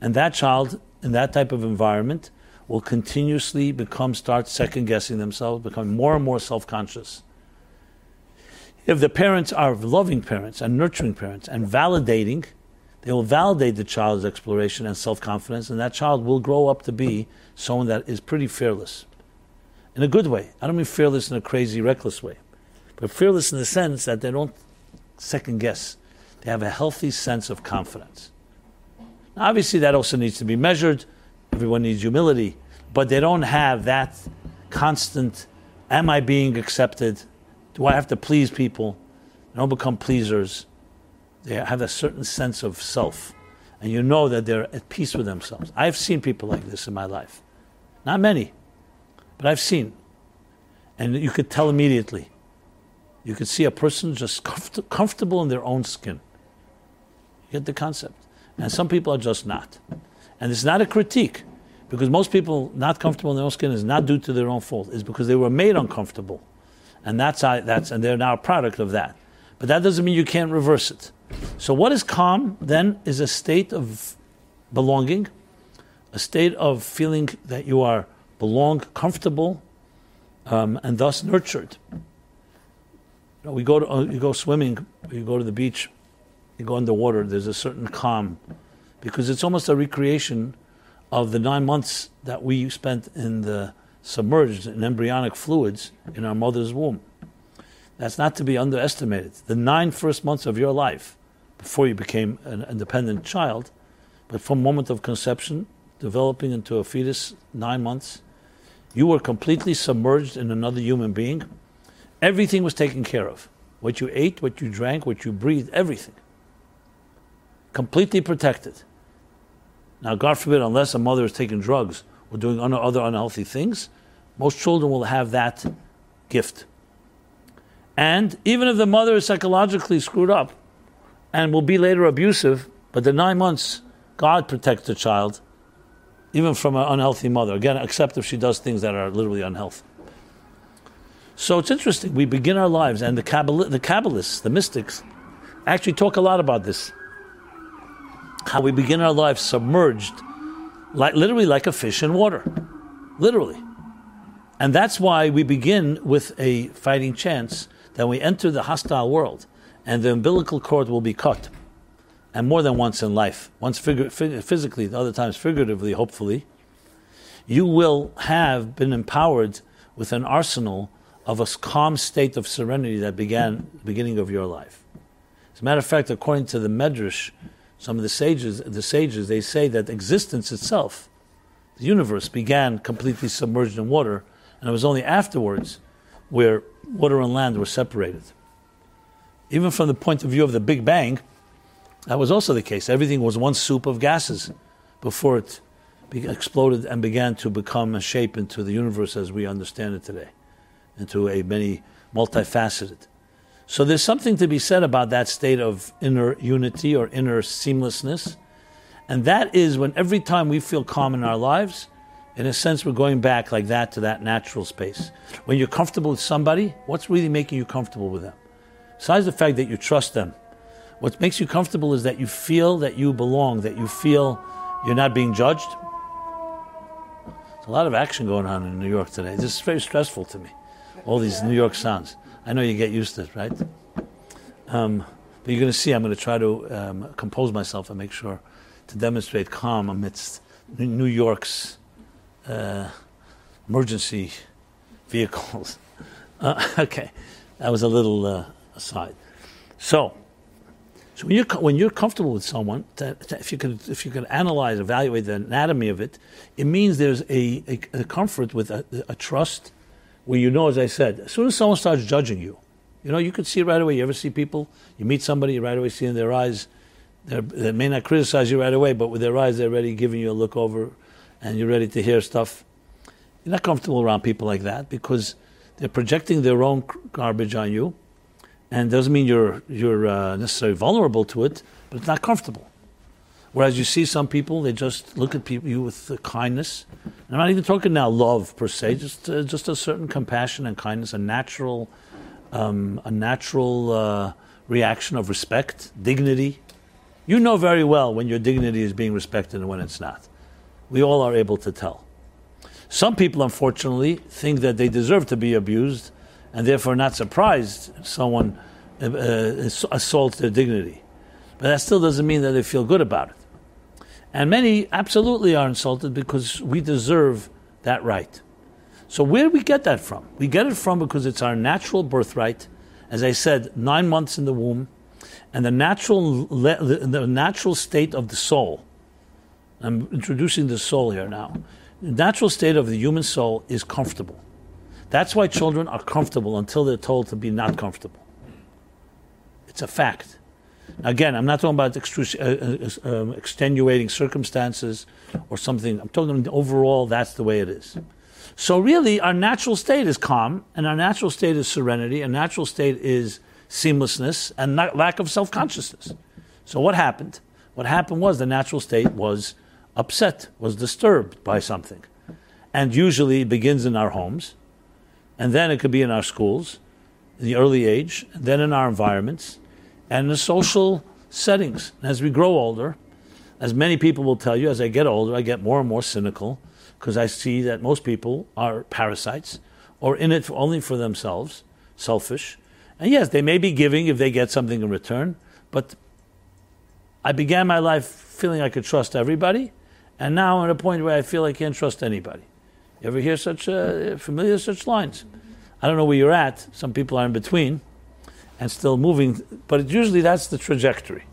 And that child, in that type of environment, will continuously become, start second guessing themselves, become more and more self conscious. If the parents are loving parents and nurturing parents and validating, they will validate the child's exploration and self confidence, and that child will grow up to be someone that is pretty fearless. In a good way. I don't mean fearless in a crazy, reckless way, but fearless in the sense that they don't second guess. They have a healthy sense of confidence. Now, obviously, that also needs to be measured. Everyone needs humility, but they don't have that constant am I being accepted? Do I have to please people? They don't become pleasers. They have a certain sense of self, and you know that they're at peace with themselves. I've seen people like this in my life. Not many, but I've seen. And you could tell immediately. You could see a person just comfort- comfortable in their own skin. You get the concept. And some people are just not. And it's not a critique, because most people not comfortable in their own skin is not due to their own fault. It's because they were made uncomfortable. And that's, how, that's and they're now a product of that. But that doesn't mean you can't reverse it. So what is calm then is a state of belonging, a state of feeling that you are belong, comfortable, um, and thus nurtured. You know, we go to uh, you go swimming, you go to the beach, you go underwater. There's a certain calm, because it's almost a recreation of the nine months that we spent in the submerged in embryonic fluids in our mother's womb. That's not to be underestimated. The nine first months of your life, before you became an independent child, but from moment of conception, developing into a fetus, nine months, you were completely submerged in another human being. Everything was taken care of. What you ate, what you drank, what you breathed, everything. Completely protected. Now, God forbid, unless a mother is taking drugs or doing other unhealthy things, most children will have that gift. And even if the mother is psychologically screwed up and will be later abusive, but the nine months, God protects the child even from an unhealthy mother. Again, except if she does things that are literally unhealthy. So it's interesting. We begin our lives, and the, Kabbal- the Kabbalists, the mystics, actually talk a lot about this. How we begin our lives submerged, like, literally like a fish in water. Literally. And that's why we begin with a fighting chance that we enter the hostile world, and the umbilical cord will be cut and more than once in life, once physically, the other times figuratively, hopefully, you will have been empowered with an arsenal of a calm state of serenity that began the beginning of your life. As a matter of fact, according to the Medrash, some of the sages, the sages, they say that existence itself, the universe, began completely submerged in water, and it was only afterwards where water and land were separated. Even from the point of view of the Big Bang, that was also the case. Everything was one soup of gases before it exploded and began to become a shape into the universe as we understand it today, into a many multifaceted. So there's something to be said about that state of inner unity or inner seamlessness. And that is when every time we feel calm in our lives, in a sense, we're going back like that to that natural space. When you're comfortable with somebody, what's really making you comfortable with them? Besides the fact that you trust them, what makes you comfortable is that you feel that you belong, that you feel you're not being judged. There's a lot of action going on in New York today. This is very stressful to me. All these New York sounds. I know you get used to it, right? Um, but you're going to see, I'm going to try to um, compose myself and make sure to demonstrate calm amidst New York's uh, emergency vehicles. Uh, okay, that was a little uh, aside. So, so when you're when you're comfortable with someone, to, to, if you can if you can analyze, evaluate the anatomy of it, it means there's a, a, a comfort with a, a, trust, where you know, as I said, as soon as someone starts judging you, you know, you can see right away. You ever see people? You meet somebody, you right away see in their eyes, they may not criticize you right away, but with their eyes, they're already giving you a look over, and you're ready to hear stuff. You're not comfortable around people like that because they're projecting their own garbage on you and doesn't mean you're you're uh, necessarily vulnerable to it, but it's not comfortable. Whereas you see some people, they just look at people, you with uh, kindness. I'm not even talking now love per se, just uh, just a certain compassion and kindness, a natural, um, a natural uh, reaction of respect, dignity. You know very well when your dignity is being respected and when it's not. We all are able to tell. Some people, unfortunately, think that they deserve to be abused and therefore not surprised if someone uh, uh, assaults their dignity. But that still doesn't mean that they feel good about it. And many absolutely are insulted because we deserve that right. So, where do we get that from? We get it from because it's our natural birthright. As I said, nine months in the womb, and the natural, the natural state of the soul. I'm introducing the soul here now. The natural state of the human soul is comfortable. That's why children are comfortable until they're told to be not comfortable. It's a fact. Again, I'm not talking about uh, uh, uh, um, extenuating circumstances or something. I'm talking overall, that's the way it is. So, really, our natural state is calm, and our natural state is serenity, and natural state is seamlessness and lack of self consciousness. So, what happened? What happened was the natural state was upset, was disturbed by something. And usually it begins in our homes, and then it could be in our schools, in the early age, and then in our environments, and in the social settings. And as we grow older, as many people will tell you, as I get older, I get more and more cynical because I see that most people are parasites or in it for, only for themselves, selfish. And yes, they may be giving if they get something in return, but I began my life feeling I could trust everybody, and now I'm at a point where I feel I can't trust anybody. You ever hear such uh, familiar such lines? I don't know where you're at. Some people are in between and still moving, but usually that's the trajectory,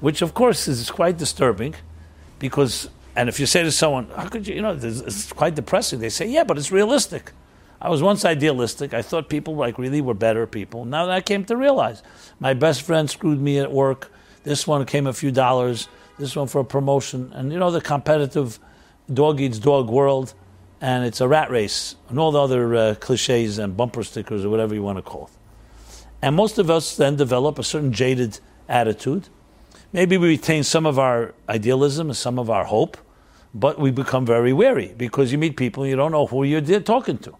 which of course is quite disturbing because, and if you say to someone, how could you, you know, it's quite depressing, they say, yeah, but it's realistic. I was once idealistic. I thought people like really were better people. Now that I came to realize, my best friend screwed me at work. This one came a few dollars. This one for a promotion, and you know the competitive dog eats dog world, and it's a rat race, and all the other uh, cliches and bumper stickers or whatever you want to call it. And most of us then develop a certain jaded attitude. Maybe we retain some of our idealism and some of our hope, but we become very wary because you meet people and you don't know who you're talking to.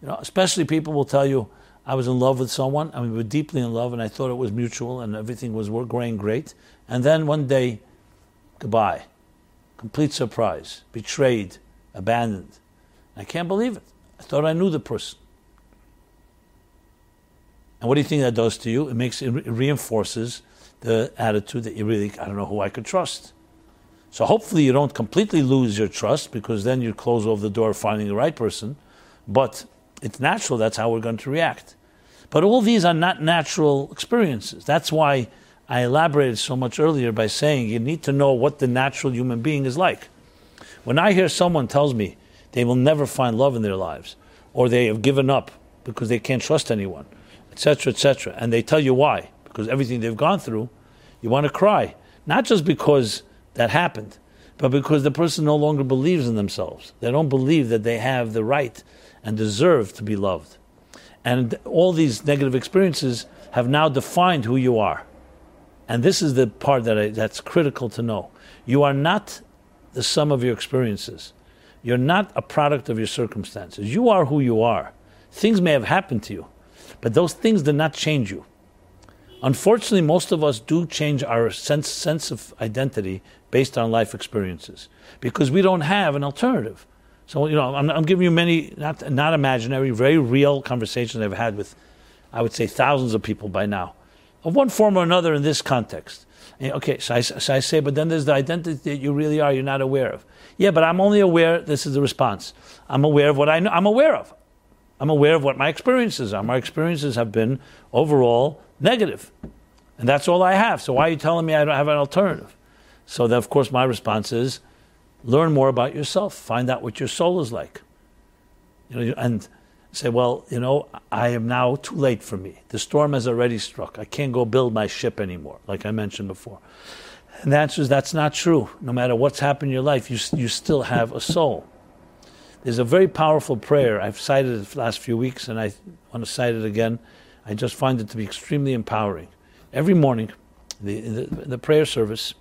You know, especially people will tell you, I was in love with someone, and we were deeply in love, and I thought it was mutual, and everything was going great. And then one day, goodbye. Complete surprise. Betrayed. Abandoned. I can't believe it. I thought I knew the person. And what do you think that does to you? It makes it reinforces the attitude that you really I don't know who I could trust. So hopefully you don't completely lose your trust because then you close off the door of finding the right person. But it's natural. That's how we're going to react. But all these are not natural experiences. That's why I elaborated so much earlier by saying you need to know what the natural human being is like. When I hear someone tells me they will never find love in their lives, or they have given up because they can't trust anyone, etc., etc. And they tell you why, because everything they've gone through, you want to cry. Not just because that happened, but because the person no longer believes in themselves. They don't believe that they have the right and deserve to be loved. And all these negative experiences have now defined who you are. And this is the part that I, that's critical to know. You are not the sum of your experiences. You're not a product of your circumstances. You are who you are. Things may have happened to you, but those things did not change you. Unfortunately, most of us do change our sense, sense of identity based on life experiences because we don't have an alternative. So, you know, I'm, I'm, giving you many, not, not imaginary, very real conversations I've had with, I would say, thousands of people by now, of one form or another in this context. And, okay, so I, so I say, but then there's the identity that you really are, you're not aware of. Yeah, but I'm only aware, this is the response. I'm aware of what I know, I'm aware of. I'm aware of what my experiences are. My experiences have been overall negative. And that's all I have. So why are you telling me I don't have an alternative? So then, of course, my response is learn more about yourself. Find out what your soul is like. You know, and say, well, you know, I am now too late for me. The storm has already struck. I can't go build my ship anymore, like I mentioned before. And the answer is that's not true. No matter what's happened in your life, you, you still have a soul. There's a very powerful prayer. I've cited it the last few weeks, and I want to cite it again. I just find it to be extremely empowering. Every morning, the, the, the prayer service,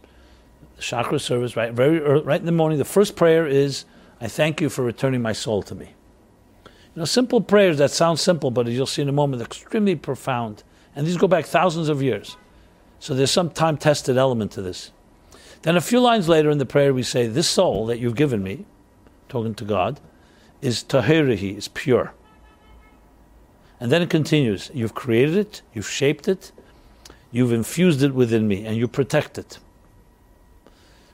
the Shachris service, right, very early, right in the morning. The first prayer is, "I thank you for returning my soul to me." You know, simple prayers that sound simple, but as you'll see in a moment, extremely profound. And these go back thousands of years. So there's some time tested element to this. Then a few lines later in the prayer, we say, This soul that you've given me, talking to God, is tehorah hi, is pure. And then it continues, You've created it, you've shaped it, you've infused it within me, and you protect it.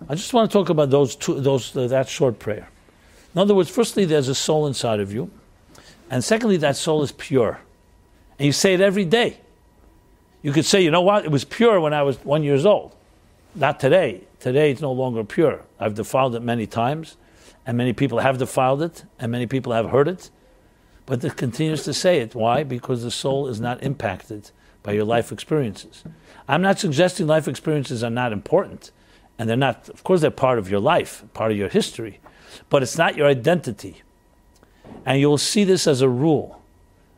I just want to talk about those two, those, uh, that short prayer. In other words, firstly, there's a soul inside of you, and secondly, that soul is pure. And you say it every day. You could say, you know what, it was pure when I was one years old. Not today. Today it's no longer pure. I've defiled it many times, and many people have defiled it, and many people have heard it. But it continues to say it. Why? Because the soul is not impacted by your life experiences. I'm not suggesting life experiences are not important, and they're not, of course, they're part of your life, part of your history, but it's not your identity. And you'll see this as a rule.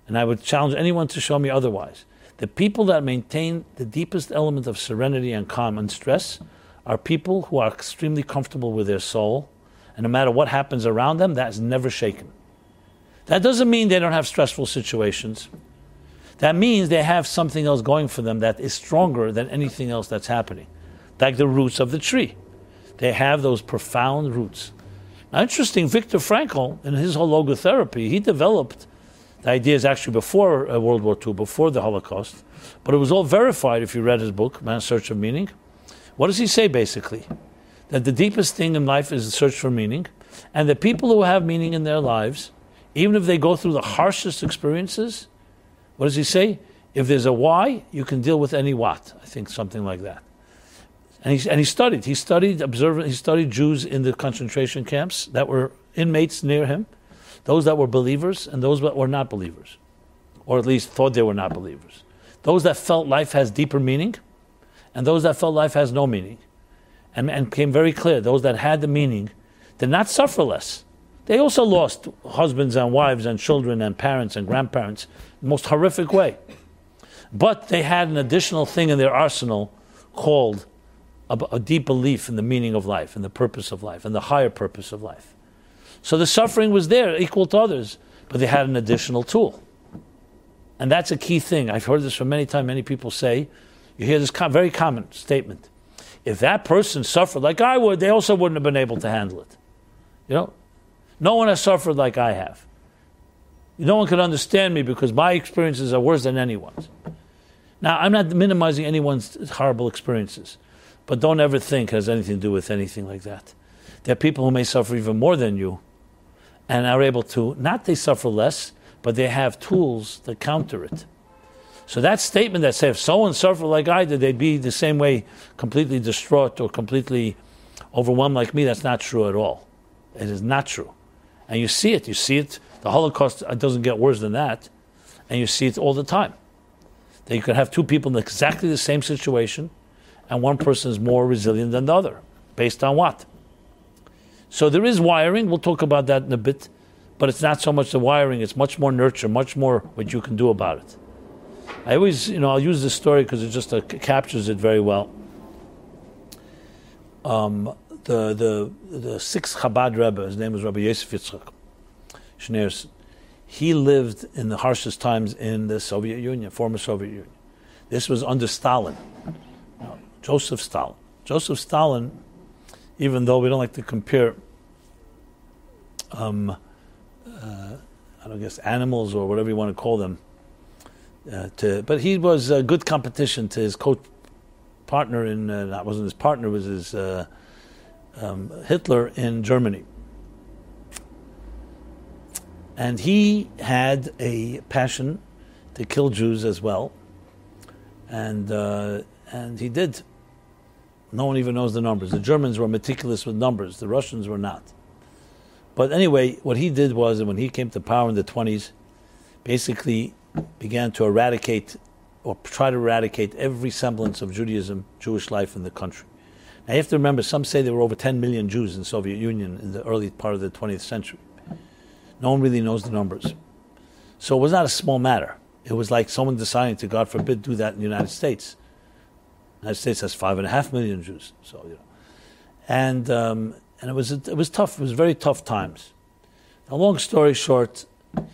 And I would challenge anyone to show me otherwise. The people that maintain the deepest element of serenity and calm and stress are people who are extremely comfortable with their soul, and no matter what happens around them, that's never shaken. That doesn't mean they don't have stressful situations. That means they have something else going for them that is stronger than anything else that's happening, like the roots of the tree. They have those profound roots. Now, interesting, Viktor Frankl, in his whole logotherapy, he developed the idea is actually before uh, World War II, before the Holocaust, but it was all verified if you read his book, Man's Search of Meaning. What does he say basically? That the deepest thing in life is the search for meaning, and the people who have meaning in their lives, even if they go through the harshest experiences, what does he say? If there's a why, you can deal with any what. I think something like that. And he, and he studied. He studied. He studied Jews in the concentration camps that were inmates near him those that were believers and those that were not believers, or at least thought they were not believers. Those that felt life has deeper meaning, and those that felt life has no meaning. And, and became very clear those that had the meaning did not suffer less. They also lost husbands and wives and children and parents and grandparents in the most horrific way. But they had an additional thing in their arsenal called a, a deep belief in the meaning of life, and the purpose of life, and the higher purpose of life. So the suffering was there, equal to others, but they had an additional tool. And that's a key thing. I've heard this from many times. Many people say, you hear this very common statement. If that person suffered like I would, they also wouldn't have been able to handle it. You know, no one has suffered like I have. No one can understand me because my experiences are worse than anyone's. Now, I'm not minimizing anyone's horrible experiences, but don't ever think it has anything to do with anything like that. There are people who may suffer even more than you, and are able to, not they suffer less, but they have tools that counter it. So that statement that says if someone suffered like I did, they'd be the same way completely distraught or completely overwhelmed like me, that's not true at all. It is not true. And you see it. You see it. The Holocaust uh, doesn't get worse than that. And you see it all the time. That you could have two people in exactly the same situation, and one person is more resilient than the other. Based on what? So there is wiring. We'll talk about that in a bit. But it's not so much the wiring, it's much more nurture, much more what you can do about it. I always, you know, I'll use this story because it just uh, captures it very well. Um, the, the, the sixth Chabad Rebbe, his name was Rabbi Yosef Yitzchak Schneerson, he lived in the harshest times in the Soviet Union, former Soviet Union. This was under Stalin, Joseph Stalin. Joseph Stalin even though we don't like to compare, um, uh, I don't guess animals or whatever you want to call them. Uh, to, but he was a good competition to his co partner in uh, that wasn't his partner was his uh, um, Hitler in Germany, and he had a passion to kill Jews as well, and uh, and he did. No one even knows the numbers. The Germans were meticulous with numbers, the Russians were not. But anyway, what he did was, when he came to power in the 20s, basically began to eradicate or try to eradicate every semblance of Judaism, Jewish life in the country. Now you have to remember, some say there were over 10 million Jews in the Soviet Union in the early part of the 20th century. No one really knows the numbers. So it was not a small matter. It was like someone deciding to, God forbid, do that in the United States. United States has five and a half million Jews. So, you know. and um, and it was it was tough. It was very tough times. A long story short,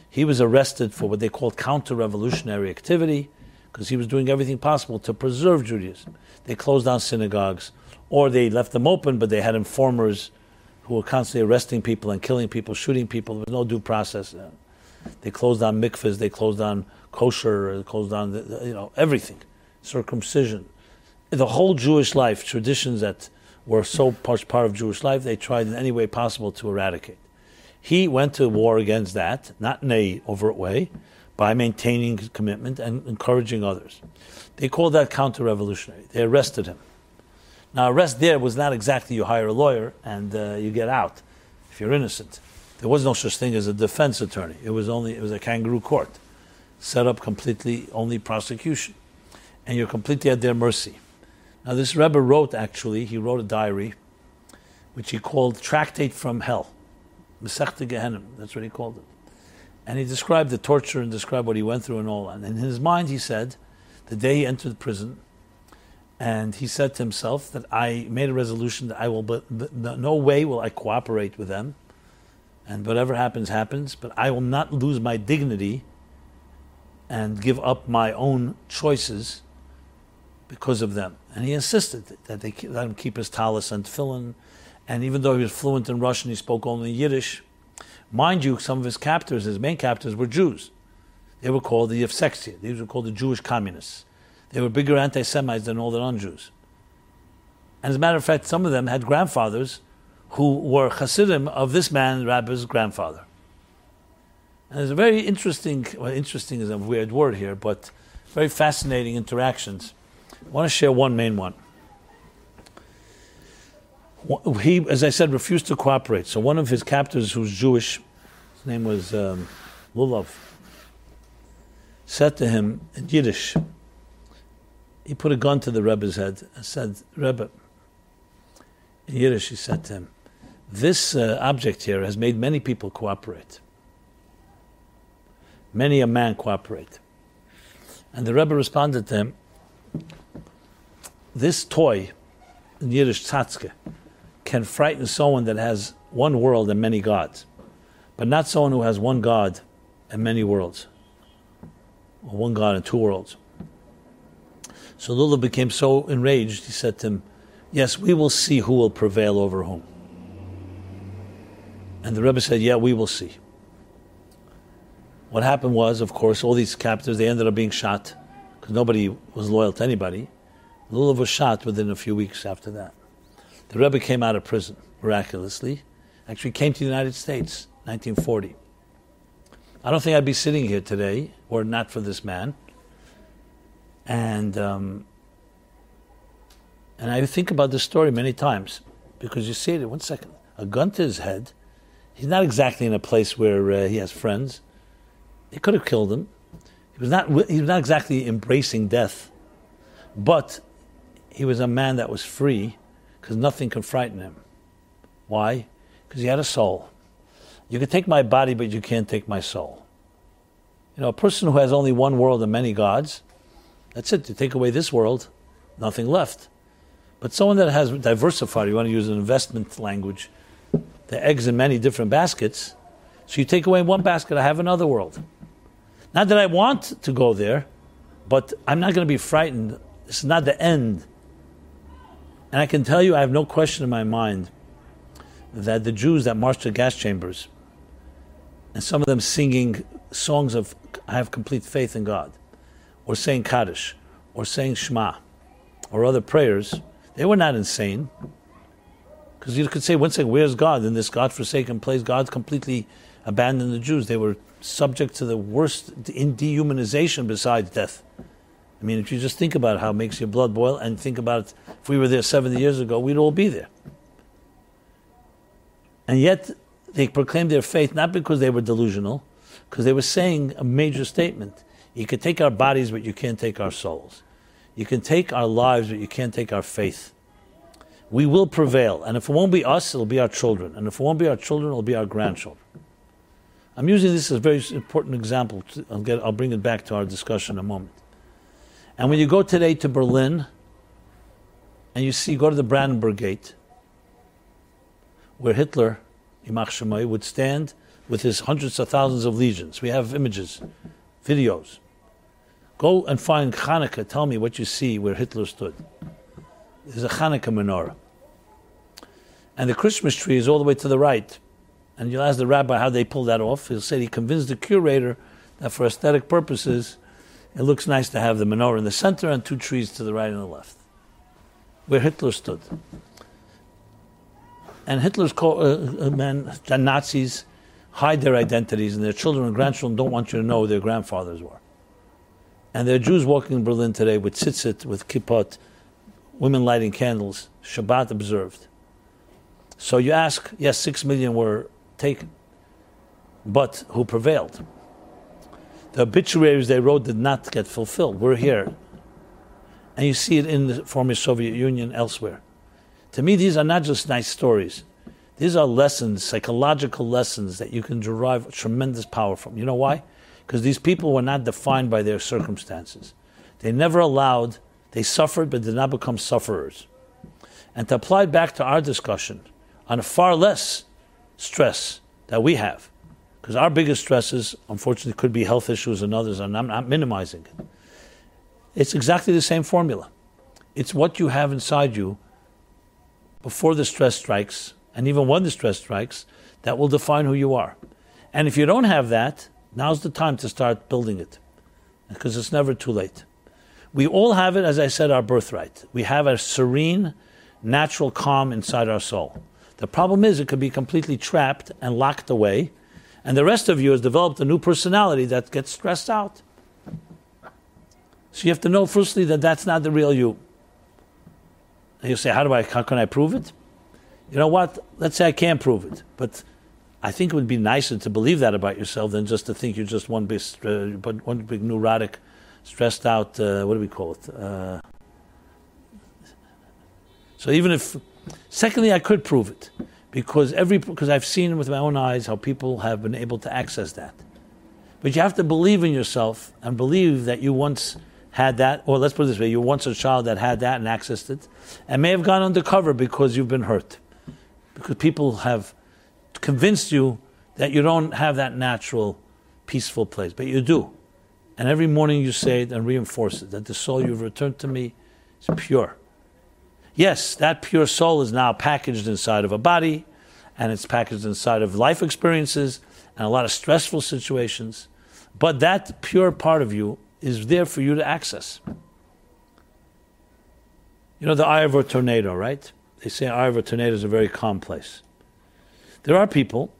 he was arrested for what they called counter-revolutionary activity because he was doing everything possible to preserve Judaism. They closed down synagogues, or they left them open, but they had informers who were constantly arresting people and killing people, shooting people. There was no due process. They closed down mikvahs, they closed down kosher, they closed down you know everything, circumcision, the whole Jewish life, traditions that were so much part of Jewish life, they tried in any way possible to eradicate. He went to war against that, not in a overt way, by maintaining his commitment and encouraging others. They called that counter-revolutionary. They arrested him. Now, arrest there was not exactly you hire a lawyer and uh, you get out if you're innocent. There was no such thing as a defense attorney. It was only it was a kangaroo court, set up completely only prosecution, and you're completely at their mercy. Now, this Rebbe wrote actually, he wrote a diary, which he called Tractate from Hell, Masechta Gehinnom, that's what he called it. And he described the torture and described what he went through and all. That. And in his mind, he said, the day he entered prison, and he said to himself that I made a resolution that I will, but no way will I cooperate with them, and whatever happens, happens, but I will not lose my dignity and give up my own choices because of them. And he insisted that they let him keep his talis and tefillin. And even though he was fluent in Russian, he spoke only Yiddish. Mind you, some of his captors, his main captors, were Jews. They were called the Yevsektsia. These were called the Jewish communists. They were bigger anti Semites than all the non Jews. And as a matter of fact, some of them had grandfathers who were Hasidim of this man, Rabbi's grandfather. And there's a very interesting, well, interesting is a weird word here, but very fascinating interactions I want to share one main one. He, as I said, refused to cooperate. So one of his captors, who's Jewish, his name was um, Lulov, said to him in Yiddish, he put a gun to the Rebbe's head and said, Rebbe, in Yiddish, he said to him, this uh, object here has made many people cooperate. Many a man cooperate. And the Rebbe responded to him, this toy, in Yiddish tzatzke, can frighten someone that has one world and many gods, but not someone who has one God and many worlds, or one God and two worlds. So Lulov became so enraged, he said to him, Yes, we will see who will prevail over whom. And the Rebbe said, Yeah, we will see. What happened was, of course, all these captives, they ended up being shot because nobody was loyal to anybody. Lulav was shot within a few weeks after that. The Rebbe came out of prison miraculously. Actually, came to the United States, 1940. I don't think I'd be sitting here today were it not for this man. And um, and I think about this story many times because you see it. One second, a gun to his head. He's not exactly in a place where uh, he has friends. He could have killed him. He was not. He was not exactly embracing death, but he was a man that was free because nothing could frighten him. Why? Because he had a soul. You can take my body, but you can't take my soul. You know, a person who has only one world and many gods, that's it. You take away this world, nothing left. But someone that has diversified, you want to use an investment language, the eggs in many different baskets. So you take away one basket, I have another world. Not that I want to go there, but I'm not going to be frightened. Is not the end and I can tell you, I have no question in my mind that the Jews that marched to gas chambers, and some of them singing songs of I have complete faith in God, or saying Kaddish, or saying Shema, or other prayers, they were not insane. Because you could say, one second, where's God in this God-forsaken place? God completely abandoned the Jews. They were subject to the worst dehumanization besides death. I mean, if you just think about how it makes your blood boil and think about it, if we were there 70 years ago, we'd all be there. And yet, they proclaimed their faith not because they were delusional, because they were saying a major statement. You can take our bodies, but you can't take our souls. You can take our lives, but you can't take our faith. We will prevail. And if it won't be us, it'll be our children. And if it won't be our children, it'll be our grandchildren. I'm using this as a very important example. I'll, get, I'll bring it back to our discussion in a moment. And when you go today to Berlin, and you see, go to the Brandenburg Gate, where Hitler, yimach shemo, would stand with his hundreds of thousands of legions. We have images, videos. Go and find Hanukkah. Tell me what you see where Hitler stood. There's a Hanukkah menorah. And the Christmas tree is all the way to the right. And you'll ask the rabbi how they pulled that off. He'll say he convinced the curator that for aesthetic purposes, it looks nice to have the menorah in the center and two trees to the right and the left, where Hitler stood. And Hitler's uh, uh men, the Nazis, hide their identities, and their children and grandchildren don't want you to know who their grandfathers were. And there are Jews walking in Berlin today with tzitzit, with kippot, women lighting candles, Shabbat observed. So you ask, yes, six million were taken, but who prevailed? The obituaries they wrote did not get fulfilled. We're here. And you see it in the former Soviet Union elsewhere. To me, these are not just nice stories. These are lessons, psychological lessons that you can derive tremendous power from. You know why? Because these people were not defined by their circumstances. They never allowed, they suffered but did not become sufferers. And to apply back to our discussion on a far less stress that we have, because our biggest stresses, unfortunately, could be health issues and others, and I'm not minimizing it. It's exactly the same formula. It's what you have inside you before the stress strikes, and even when the stress strikes, that will define who you are. And if you don't have that, now's the time to start building it, because it's never too late. We all have it, as I said, our birthright. We have a serene, natural calm inside our soul. The problem is, it could be completely trapped and locked away and the rest of you has developed a new personality that gets stressed out. So you have to know, firstly, that that's not the real you. And you say, how do I, how can I prove it? You know what? Let's say I can't prove it, but I think it would be nicer to believe that about yourself than just to think you're just one big, uh, one big neurotic, stressed out. Uh, what do we call it? Uh, so even if, secondly, I could prove it because every because I've seen with my own eyes how people have been able to access that. But you have to believe in yourself and believe that you once had that, or let's put it this way: you were once a child that had that and accessed it, and may have gone undercover because you've been hurt, because people have convinced you that you don't have that natural, peaceful place, but you do. And every morning you say it and reinforce it that the soul you've returned to me is pure. Yes, that pure soul is now packaged inside of a body, and it's packaged inside of life experiences and a lot of stressful situations. But that pure part of you is there for you to access. You know the eye of a tornado, right? They say eye of a tornado is a very calm place. There are people,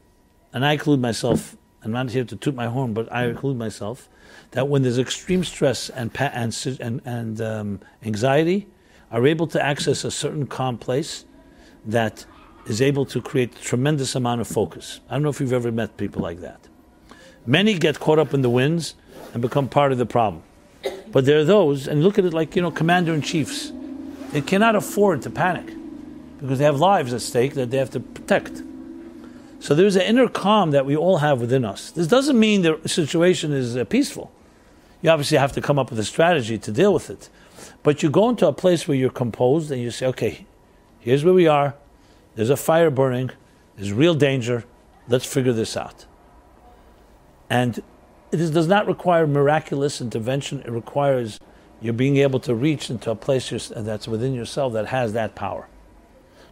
and I include myself. I'm not here to toot my horn, but I include myself that when there's extreme stress and and and, um, anxiety, are able to access a certain calm place that is able to create a tremendous amount of focus. I don't know if you've ever met people like that. Many get caught up in the winds and become part of the problem. But there are those, and look at it like, you know, commander in chiefs. They cannot afford to panic because they have lives at stake that they have to protect. So there's an inner calm that we all have within us. This doesn't mean the situation is uh, peaceful. You obviously have to come up with a strategy to deal with it. But you go into a place where you're composed and you say, okay, here's where we are. There's a fire burning. There's real danger. Let's figure this out. And it is, does not require miraculous intervention. It requires you being able to reach into a place that's within yourself that has that power.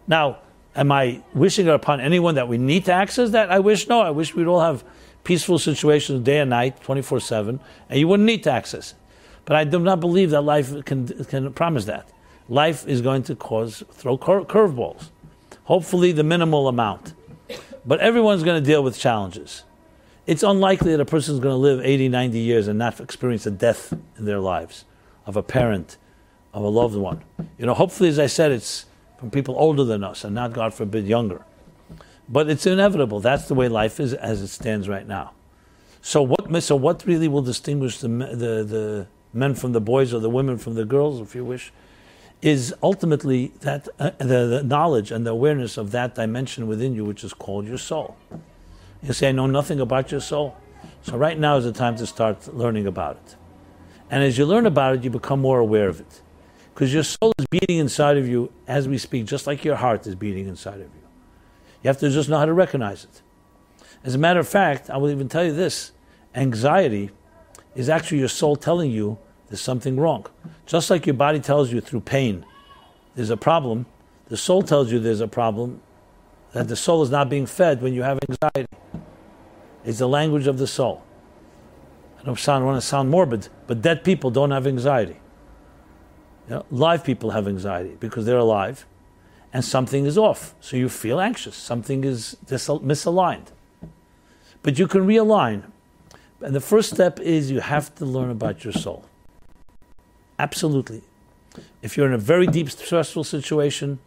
Now, am I wishing upon anyone that we need to access that? I wish no. I wish we'd all have peaceful situations day and night, 24 7, and you wouldn't need to access it. But I do not believe that life can, can promise that. Life is going to cause, throw cur- curveballs. Hopefully, the minimal amount. But everyone's going to deal with challenges. It's unlikely that a person is going to live 80, 90 years and not experience a death in their lives of a parent, of a loved one. You know, hopefully, as I said, it's from people older than us and not, God forbid, younger. But it's inevitable. That's the way life is as it stands right now. So what? So what really will distinguish the the, the men from the boys or the women from the girls, if you wish, is ultimately that uh, the, the, knowledge and the awareness of that dimension within you, which is called your soul. You say, I know nothing about your soul. So right now is the time to start learning about it. And as you learn about it, you become more aware of it. Because your soul is beating inside of you as we speak, just like your heart is beating inside of you. You have to just know how to recognize it. As a matter of fact, I will even tell you this anxiety is actually your soul telling you there's something wrong. Just like your body tells you through pain there's a problem, the soul tells you there's a problem, that the soul is not being fed when you have anxiety. It's the language of the soul. I don't sound, want to sound morbid, but dead people don't have anxiety. You know, live people have anxiety because they're alive and something is off. So you feel anxious. Something is misaligned. But you can realign. And the first step is you have to learn about your soul. Absolutely. If you're in a very deep, stressful situation,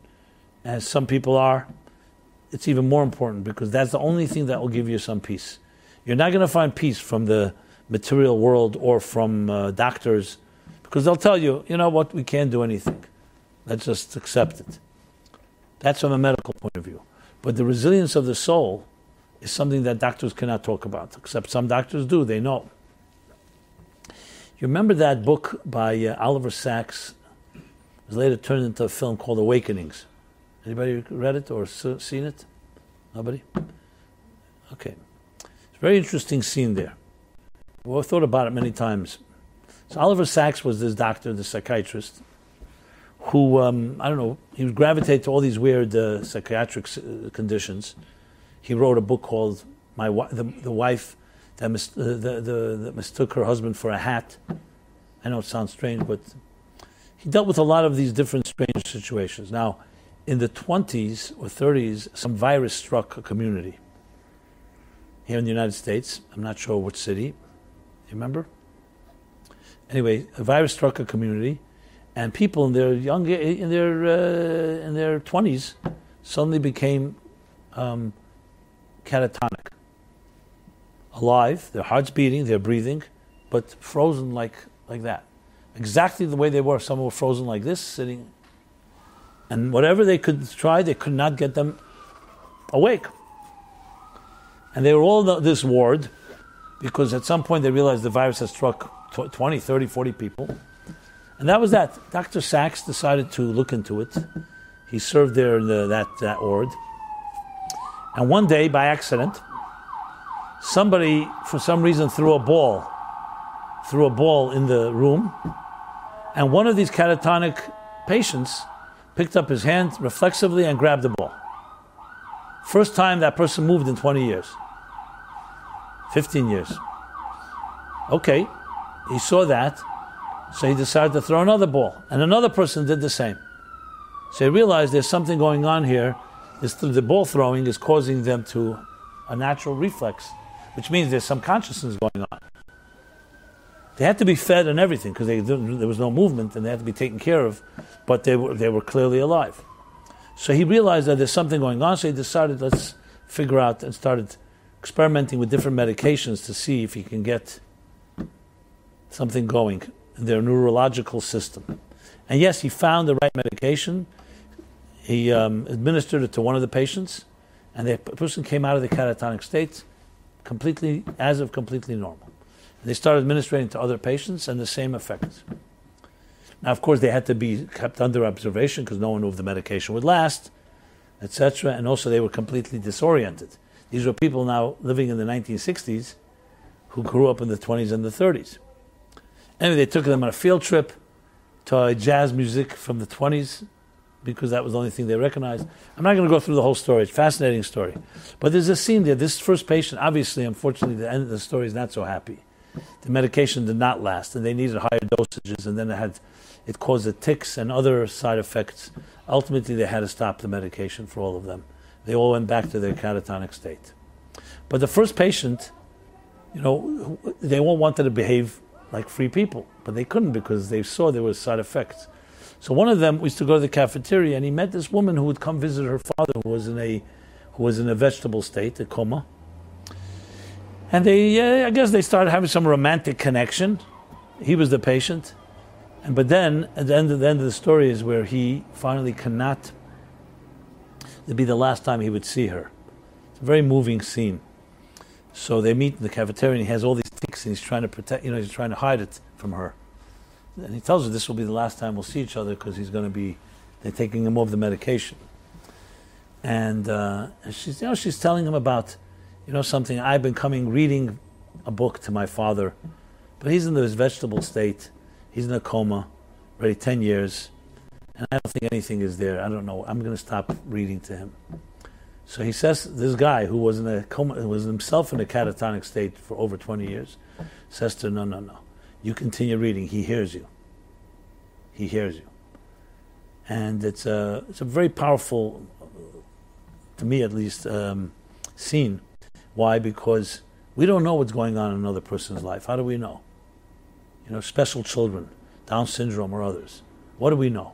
as some people are, it's even more important because that's the only thing that will give you some peace. You're not going to find peace from the material world or from uh, doctors because they'll tell you, you know what, we can't do anything. Let's just accept it. That's from a medical point of view. But the resilience of the soul is something that doctors cannot talk about, except some doctors do, they know. You remember that book by uh, Oliver Sacks? It was later turned into a film called Awakenings. Anybody read it or seen it? Nobody? Okay. It's a very interesting scene there. Well, I've thought about it many times. So Oliver Sacks was this doctor, the psychiatrist, who, um, I don't know, he would gravitate to all these weird uh, psychiatric uh, conditions. He wrote a book called My the, the Wife that, mis- the, the, the, that mistook her husband for a hat. I know it sounds strange, but he dealt with a lot of these different strange situations. Now, in the 20s or 30s, some virus struck a community here in the United States. I'm not sure which city. You remember? Anyway, a virus struck a community, and people in their young in their uh, in their 20s suddenly became um, catatonic, alive. Their hearts beating, they're breathing, but frozen like like that, exactly the way they were. Some were frozen like this, sitting and whatever they could try, they could not get them awake. And they were all in this ward because at some point they realized the virus had struck 20, 30, 40 people. And that was that. Dr. Sacks decided to look into it. He served there in the, that, that ward. And one day, by accident, somebody, for some reason, threw a ball, threw a ball in the room. And one of these catatonic patients picked up his hand reflexively and grabbed the ball. First time that person moved in 20 years, 15 years. Okay, he saw that, so he decided to throw another ball, and another person did the same. So he realized there's something going on here. This, the ball throwing is causing them to a natural reflex, which means there's some consciousness going on. They had to be fed and everything because there was no movement and they had to be taken care of, but they were, they were clearly alive. So he realized that there's something going on, so he decided, let's figure out and started experimenting with different medications to see if he can get something going in their neurological system. And yes, he found the right medication. He um, administered it to one of the patients, and the person came out of the catatonic state completely, as of completely normal. They started administering to other patients, and the same effect. Now, of course, they had to be kept under observation because no one knew if the medication would last, etc. And also, they were completely disoriented. These were people now living in the 1960s who grew up in the 20s and the 30s. Anyway, they took them on a field trip to jazz music from the 20s because that was the only thing they recognized. I'm not going to go through the whole story. It's a fascinating story. But there's a scene there. This first patient, obviously, unfortunately, the end of the story is not so happy the medication did not last, and they needed higher dosages, and then it had it caused the tics and other side effects. Ultimately, they had to stop the medication for all of them. They all went back to their catatonic state. But the first patient, you know, they all wanted to behave like free people, but they couldn't because they saw there were side effects. So one of them used to go to the cafeteria, and he met this woman who would come visit her father, who was in a who was in a vegetable state, a coma and they, I guess, they started having some romantic connection. He was the patient, and but then at the end of the end of the story is where he finally cannot. It'd be the last time he would see her. It's a very moving scene. So they meet in the cafeteria, and he has all these ticks, and he's trying to protect. You know, he's trying to hide it from her. And he tells her this will be the last time we'll see each other because he's going to be. They're taking him off the medication. and, uh, and she's you know she's telling him about you know something. I've been coming reading a book to my father, but he's in this vegetable state. He's in a coma, already ten years, and I don't think anything is there. I don't know. I'm going to stop reading to him. So he says this guy who was in a coma, who was himself in a catatonic state for over 20 years, says to him, no, no, no. You continue reading. He hears you. He hears you. And it's a, it's a very powerful, to me at least, um, scene. Why? Because we don't know what's going on in another person's life. How do we know? You know, special children, Down syndrome or others. What do we know?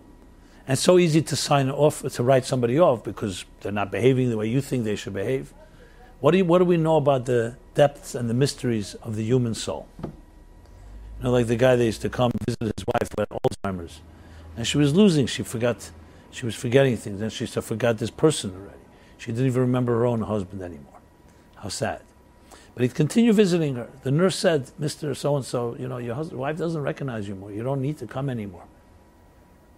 And so easy to sign off, to write somebody off because they're not behaving the way you think they should behave. What do, you, what do we know about the depths and the mysteries of the human soul? Know, like the guy that used to come visit his wife with Alzheimer's, and she was losing. She forgot, she was forgetting things, and she said, forgot this person already. She didn't even remember her own husband anymore. How sad. But he'd continue visiting her. The nurse said, "Mister So and So, you know, your husband, wife doesn't recognize you more. You don't need to come anymore."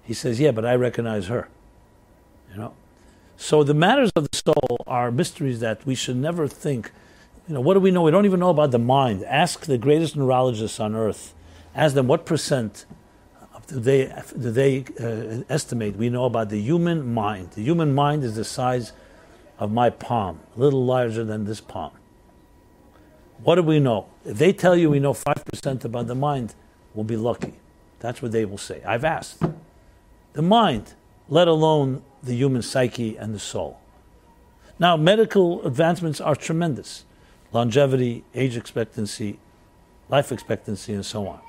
He says, Yeah, but I recognize her. You know? So the matters of the soul are mysteries that we should never think. You know, what do we know? We don't even know about the mind. Ask the greatest neurologists on earth. Ask them what percent do they, do they uh, estimate we know about the human mind. The human mind is the size of my palm, a little larger than this palm. What do we know? If they tell you we know 5% about the mind, we'll be lucky. That's what they will say. I've asked the mind, let alone the human psyche and the soul. Now, medical advancements are tremendous longevity, age expectancy, life expectancy, and so on.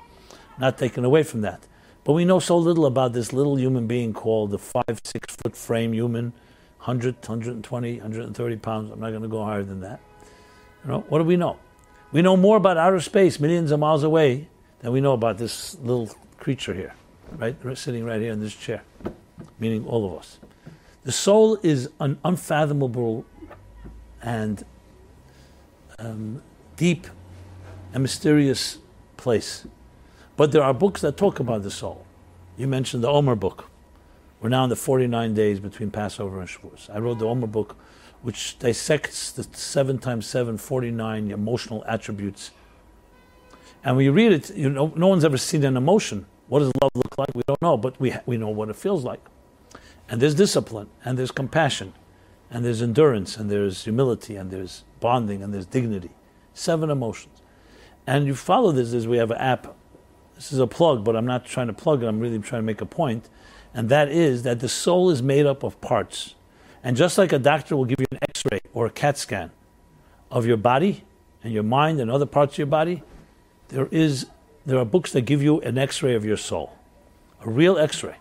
Not taken away from that. But we know so little about this little human being called the five, six foot frame human, 100, 120, 130 pounds. I'm not going to go higher than that. You know, what do we know? We know more about outer space, millions of miles away, than we know about this little creature here right, sitting right here in this chair, meaning all of us. The soul is an unfathomable and um, deep and mysterious place. But there are books that talk about the soul. You mentioned the Omer book. We're now in the 49 days between Passover and Shavuos. I wrote the Omer book, which dissects the 7 times 7, 49 emotional attributes. And when you read it, you know, no one's ever seen an emotion. What does love look like? We don't know, but we, we know what it feels like. And there's discipline, and there's compassion, and there's endurance, and there's humility, and there's bonding, and there's dignity. Seven emotions. And you follow this as we have an app. This is a plug, but I'm not trying to plug it, I'm really trying to make a point. And that is that the soul is made up of parts. And just like a doctor will give you an x ray or a CAT scan of your body and your mind and other parts of your body, there is there are books that give you an x ray of your soul, a real x ray.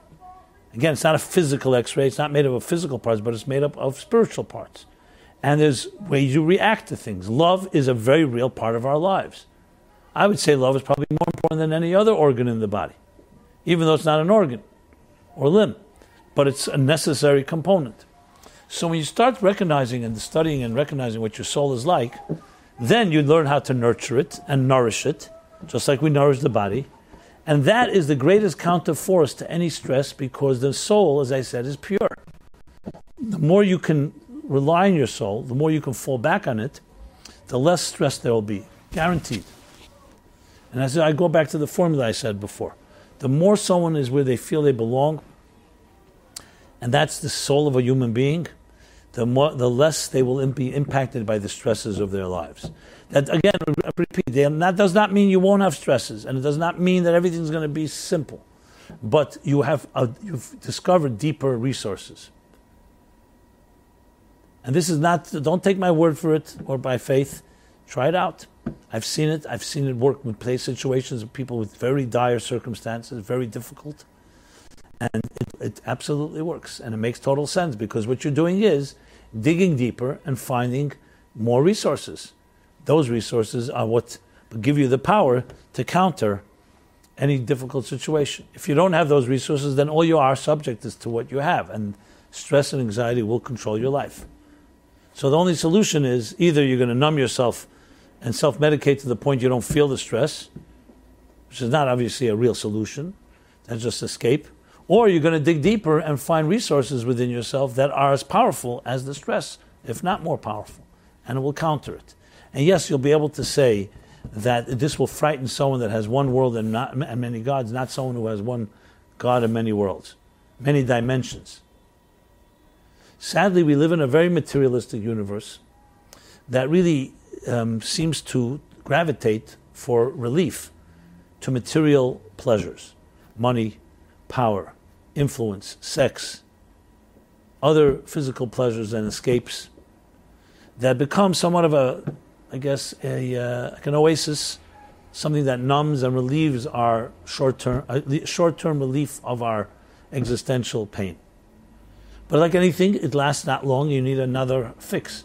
Again, it's not a physical x ray, it's not made up of physical parts, but it's made up of spiritual parts. And there's ways you react to things. Love is a very real part of our lives. I would say love is probably more important than any other organ in the body, even though it's not an organ or limb, but it's a necessary component. So when you start recognizing and studying and recognizing what your soul is like, then you learn how to nurture it and nourish it just like we nourish the body. And that is the greatest counter force to any stress because the soul, as I said, is pure. The more you can rely on your soul, the more you can fall back on it, the less stress there will be. Guaranteed. And as I go back to the formula I said before, the more someone is where they feel they belong, and that's the soul of a human being, the, more, the less they will be impacted by the stresses of their lives. That again, repeat, that does not mean you won't have stresses, and it does not mean that everything's going to be simple. But you have a, you've discovered deeper resources. And this is not, don't take my word for it or by faith. Try it out. I've seen it. I've seen it work with play situations of people with very dire circumstances, very difficult. And it, it absolutely works. And it makes total sense because what you're doing is digging deeper and finding more resources those resources are what give you the power to counter any difficult situation. If you don't have those resources, then all you are subject is to what you have, and stress and anxiety will control your life. So the only solution is either you're going to numb yourself and self medicate to the point you don't feel the stress, which is not obviously a real solution, that's just escape, Or you're going to dig deeper and find resources within yourself that are as powerful as the stress, if not more powerful, and it will counter it. And yes, you'll be able to say that this will frighten someone that has one world and, not, and many gods, not someone who has one God and many worlds, many dimensions. Sadly, we live in a very materialistic universe that really um, seems to gravitate for relief to material pleasures money, power, influence, sex, other physical pleasures and escapes that become somewhat of a, I guess, a, uh, like an oasis, something that numbs and relieves our short term, uh, short term relief of our existential pain. But like anything, it lasts not long. You need another fix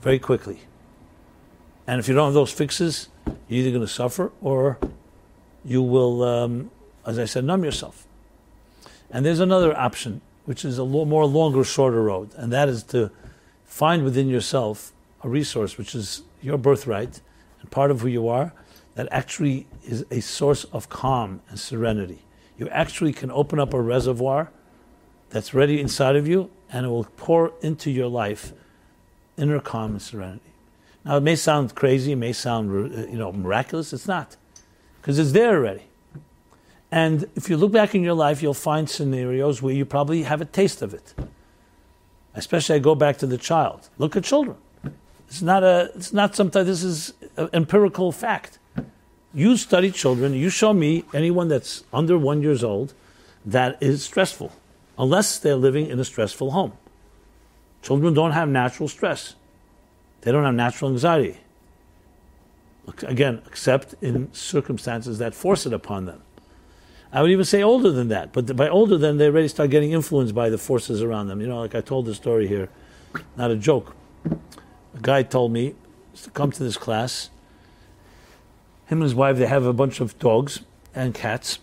very quickly. And if you don't have those fixes, you're either going to suffer or you will, um, as I said, numb yourself. And there's another option, which is a lo- more longer, shorter road, and that is to find within yourself a resource which is your birthright and part of who you are that actually is a source of calm and serenity. You actually can open up a reservoir that's ready inside of you and it will pour into your life inner calm and serenity. Now, it may sound crazy, it may sound uh, you know miraculous. It's not, because it's there already. And if you look back in your life, you'll find scenarios where you probably have a taste of it. Especially, I go back to the child. Look at children. It's not a. It's not sometimes. This is empirical fact. You study children. You show me anyone that's under one years old that is stressful, unless they're living in a stressful home. Children don't have natural stress. They don't have natural anxiety. Again, except in circumstances that force it upon them. I would even say older than that, but by older than they already start getting influenced by the forces around them. You know, like I told the story here, not a joke. A guy told me to come to this class. Him and his wife, they have a bunch of dogs and cats,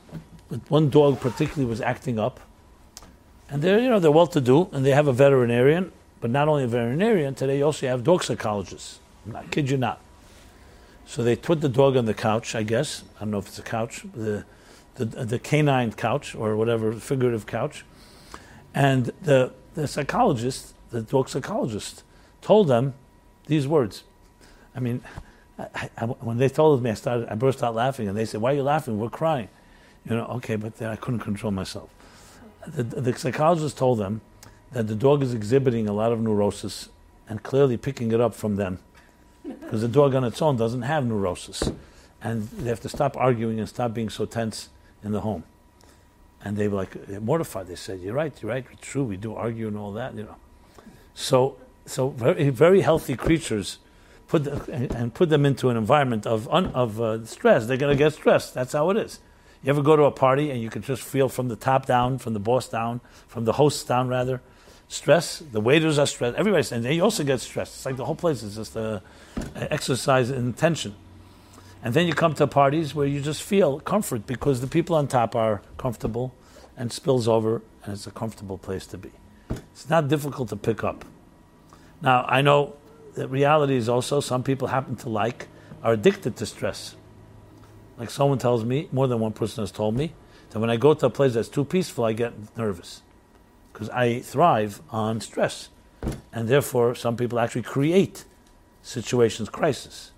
but one dog particularly was acting up, and they're you know they're well to do, and they have a veterinarian, but not only a veterinarian, today you also have dog psychologists. I kid you not. So they put the dog on the couch, I guess. I don't know if it's a couch, the, the, the canine couch or whatever, figurative couch. And the, the psychologist, the dog psychologist, told them these words. I mean, I, I, when they told me, I started, I burst out laughing, and they said, "Why are you laughing? We're crying." You know, okay, but then I couldn't control myself. The, the psychologist told them that the dog is exhibiting a lot of neurosis and clearly picking it up from them. Because the dog on its own doesn't have neurosis. And they have to stop arguing and stop being so tense in the home. And they were like mortified. They said, You're right, you're right, it's true, we do argue and all that, you know. So, so very, very healthy creatures put the, and put them into an environment of, un, of uh, stress. They're going to get stressed. That's how it is. You ever go to a party and you can just feel from the top down, from the boss down, from the host down, rather, stress. The waiters are stressed. Everybody's, and they also get stressed. It's like the whole place is just a, a exercise in tension. And then you come to parties where you just feel comfort because the people on top are comfortable and spills over, and it's a comfortable place to be. It's not difficult to pick up. Now, I know that reality is also some people happen to like, are addicted to stress. Like someone tells me, more than one person has told me, that when I go to a place that's too peaceful, I get nervous because I thrive on stress. And therefore, some people actually create situations, crisis.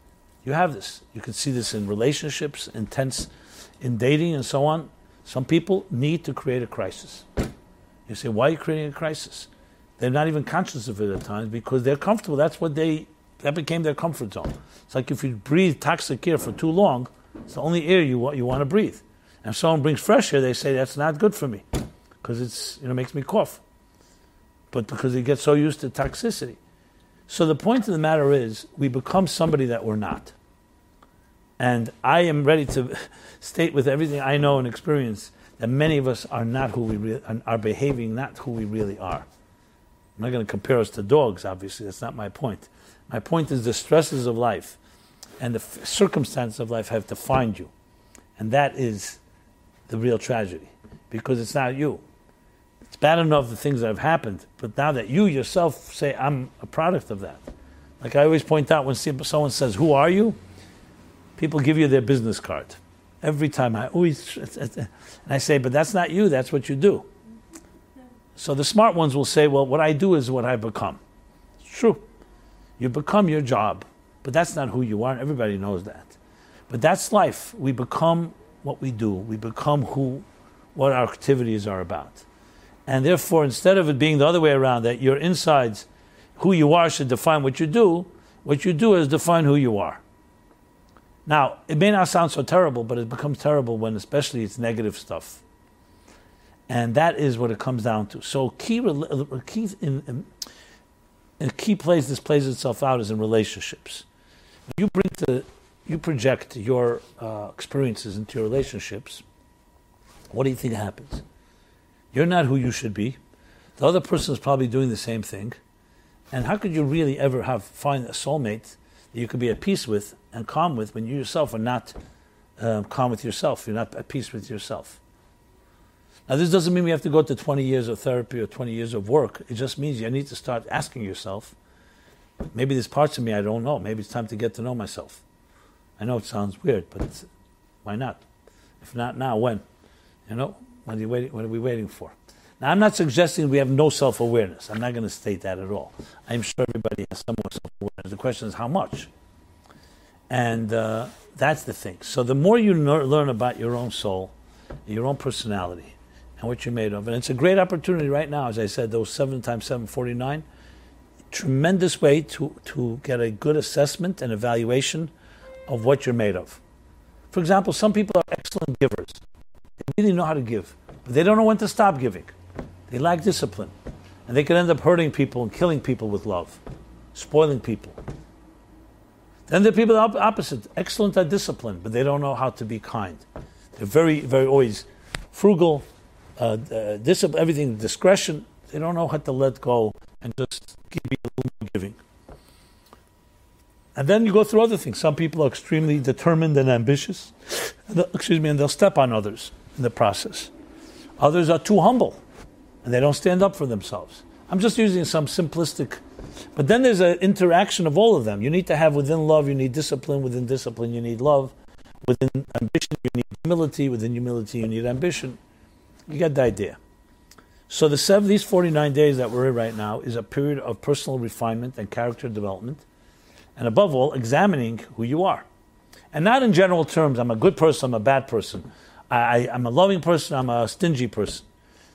You have this. You can see this in relationships, intense, in dating, and so on. Some people need to create a crisis. You say, why are you creating a crisis? They're not even conscious of it at times because they're comfortable. That's what they, that became their comfort zone. It's like if you breathe toxic air for too long, it's the only air you want, you want to breathe. And if someone brings fresh air, they say, that's not good for me because it's you know makes me cough. But because he gets so used to toxicity. So the point of the matter is we become somebody that we're not. And I am ready to state with everything I know and experience that many of us are not who we re- are behaving not who we really are. I'm not going to compare us to dogs, obviously. That's not my point. My point is the stresses of life and the f- circumstances of life have defined you. And that is the real tragedy because it's not you. Bad enough the things that have happened, but now that you yourself say, I'm a product of that. Like I always point out when someone says, Who are you? People give you their business card. Every time I always, and I say, but that's not you, that's what you do. So the smart ones will say, well, what I do is what I become. It's true. You become your job, but that's not who you are. Everybody knows that. But that's life. We become what we do. We become who, what our activities are about. And therefore, instead of it being the other way around, that your insides, who you are, should define what you do, what you do is define who you are. Now, it may not sound so terrible, but it becomes terrible when, especially, it's negative stuff. And that is what it comes down to. So, key, key in, in, a key place this plays itself out is in relationships. You bring to, you project your uh, experiences into your relationships. What do you think happens? You're not who you should be. The other person is probably doing the same thing. And how could you really ever have find a soulmate that you could be at peace with and calm with when you yourself are not uh, calm with yourself? You're not at peace with yourself. Now, this doesn't mean we have to go to 20 years of therapy or 20 years of work. It just means you need to start asking yourself maybe there's parts of me I don't know. Maybe it's time to get to know myself. I know it sounds weird, but why not? If not now, when? You know, what are, waiting, what are we waiting for? Now, I'm not suggesting we have no self awareness. I'm not going to state that at all. I'm sure everybody has some more self awareness. The question is how much? And uh, that's the thing. So, the more you learn about your own soul, your own personality, and what you're made of, and it's a great opportunity right now, as I said, those 7 times 749, tremendous way to, to get a good assessment and evaluation of what you're made of. For example, some people are excellent givers. They really know how to give, but they don't know when to stop giving. They lack discipline. And they can end up hurting people and killing people with love, spoiling people. Then there are people the opposite, excellent at discipline, but they don't know how to be kind. They're very, very always frugal, uh, uh, discipline, everything discretion. They don't know how to let go and just keep a little more giving. And then you go through other things. Some people are extremely determined and ambitious, and excuse me, and they'll step on others in the process. Others are too humble, and they don't stand up for themselves. I'm just using some simplistic, but then there's an interaction of all of them. You need to have within love, you need discipline. Within discipline, you need love. Within ambition, you need humility. Within humility, you need ambition. You get the idea. So the seven, these 49 days that we're in right now is a period of personal refinement and character development, and above all, examining who you are. And not in general terms, I'm a good person, I'm a bad person. I, am a loving person, I'm a stingy person.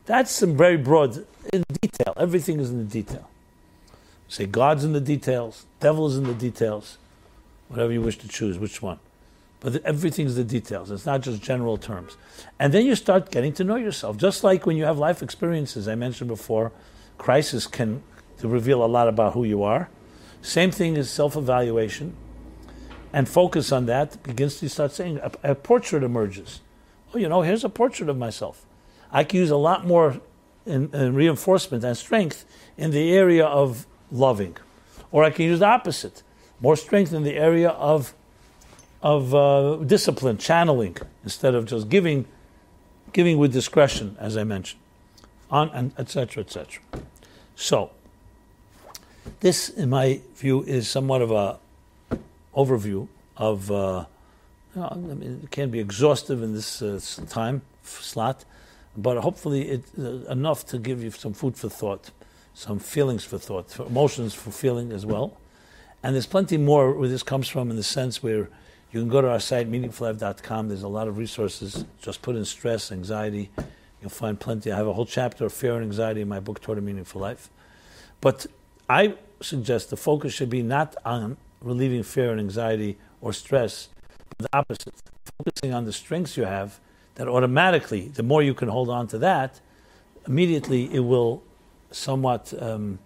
That's some very broad, in detail. Everything is in the detail. Say God's in the details, devil is in the details, whatever you wish to choose, which one. But everything's the details. It's not just general terms. And then you start getting to know yourself. Just like when you have life experiences, I mentioned before, crisis can reveal a lot about who you are. Same thing is self evaluation. And focus on that begins to start saying a, a portrait emerges. You know, here's a portrait of myself. I can use a lot more in, in reinforcement and strength in the area of loving. Or I can use the opposite more strength in the area of of uh, discipline, channeling, instead of just giving, giving with discretion, as I mentioned, on and etc. etc. So, this, in my view, is somewhat of a overview of. Uh, know, I mean, it can be exhaustive in this uh, time slot, but hopefully it uh, enough to give you some food for thought, some feelings for thought, for emotions for feeling as well. And there's plenty more where this comes from in the sense where you can go to our site, meaningfullife.com. There's a lot of resources. Just put in stress, anxiety. You'll find plenty. I have a whole chapter of fear and anxiety in my book, Toward a Meaningful Life. But I suggest the focus should be not on relieving fear and anxiety or stress, the opposite. Focusing on the strengths you have, that automatically, the more you can hold on to that, immediately it will somewhat um,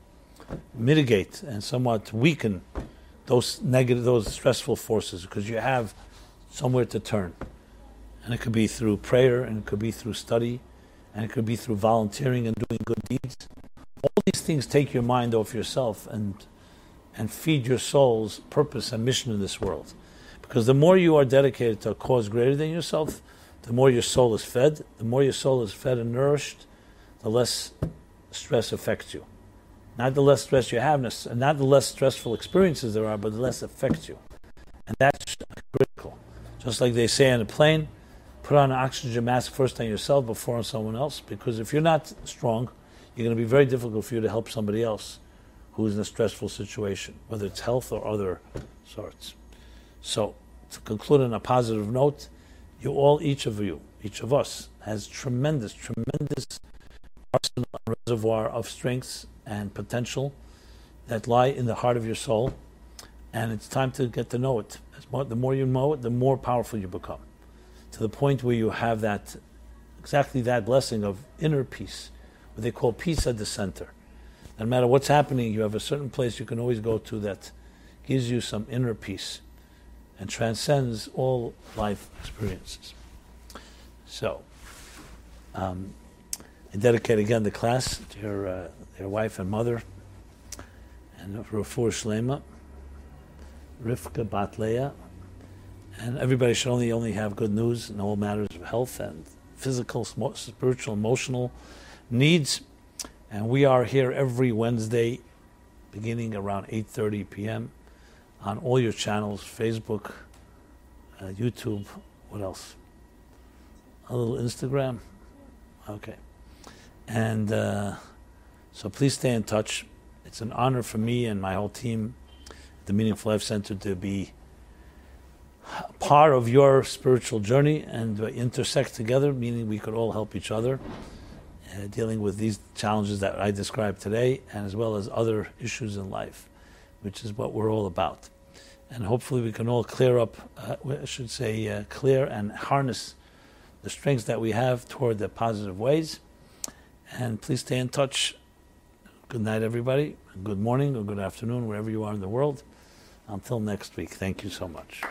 mitigate and somewhat weaken those negative, those stressful forces, because you have somewhere to turn. And it could be through prayer, and it could be through study, and it could be through volunteering and doing good deeds. All these things take your mind off yourself and and feed your soul's purpose and mission in this world. Because the more you are dedicated to a cause greater than yourself, the more your soul is fed. The more your soul is fed and nourished, the less stress affects you. Not the less stress you have, and not the less stressful experiences there are, but the less affects you. And that's critical. Just like they say on a plane, put on an oxygen mask first on yourself before on someone else. Because if you're not strong, you're going to be very difficult for you to help somebody else who is in a stressful situation, whether it's health or other sorts. So, to conclude on a positive note, you all, each of you, each of us, has tremendous, tremendous arsenal and reservoir of strengths and potential that lie in the heart of your soul, and it's time to get to know it. More, the more you know it, the more powerful you become, to the point where you have that, exactly that blessing of inner peace, what they call peace at the center. No matter what's happening, you have a certain place you can always go to that gives you some inner peace and transcends all life experiences. So, um, I dedicate again the class to your, uh, your wife and mother, and Refuah Shleimah, Rivka Batleya, and everybody should only only have good news in all matters of health and physical, spiritual, emotional needs. And we are here every Wednesday, beginning around 8:30 p.m. on all your channels: Facebook, uh, YouTube. What else? A little Instagram. Okay. And uh, so please stay in touch. It's an honor for me and my whole team at the Meaningful Life Center to be part of your spiritual journey and intersect together, meaning we could all help each other uh, dealing with these challenges that I described today, and as well as other issues in life, which is what we're all about. And hopefully, we can all clear up, uh, I should say, uh, clear and harness the strengths that we have toward the positive ways. And please stay in touch. Good night, everybody. Good morning or good afternoon, wherever you are in the world. Until next week, thank you so much.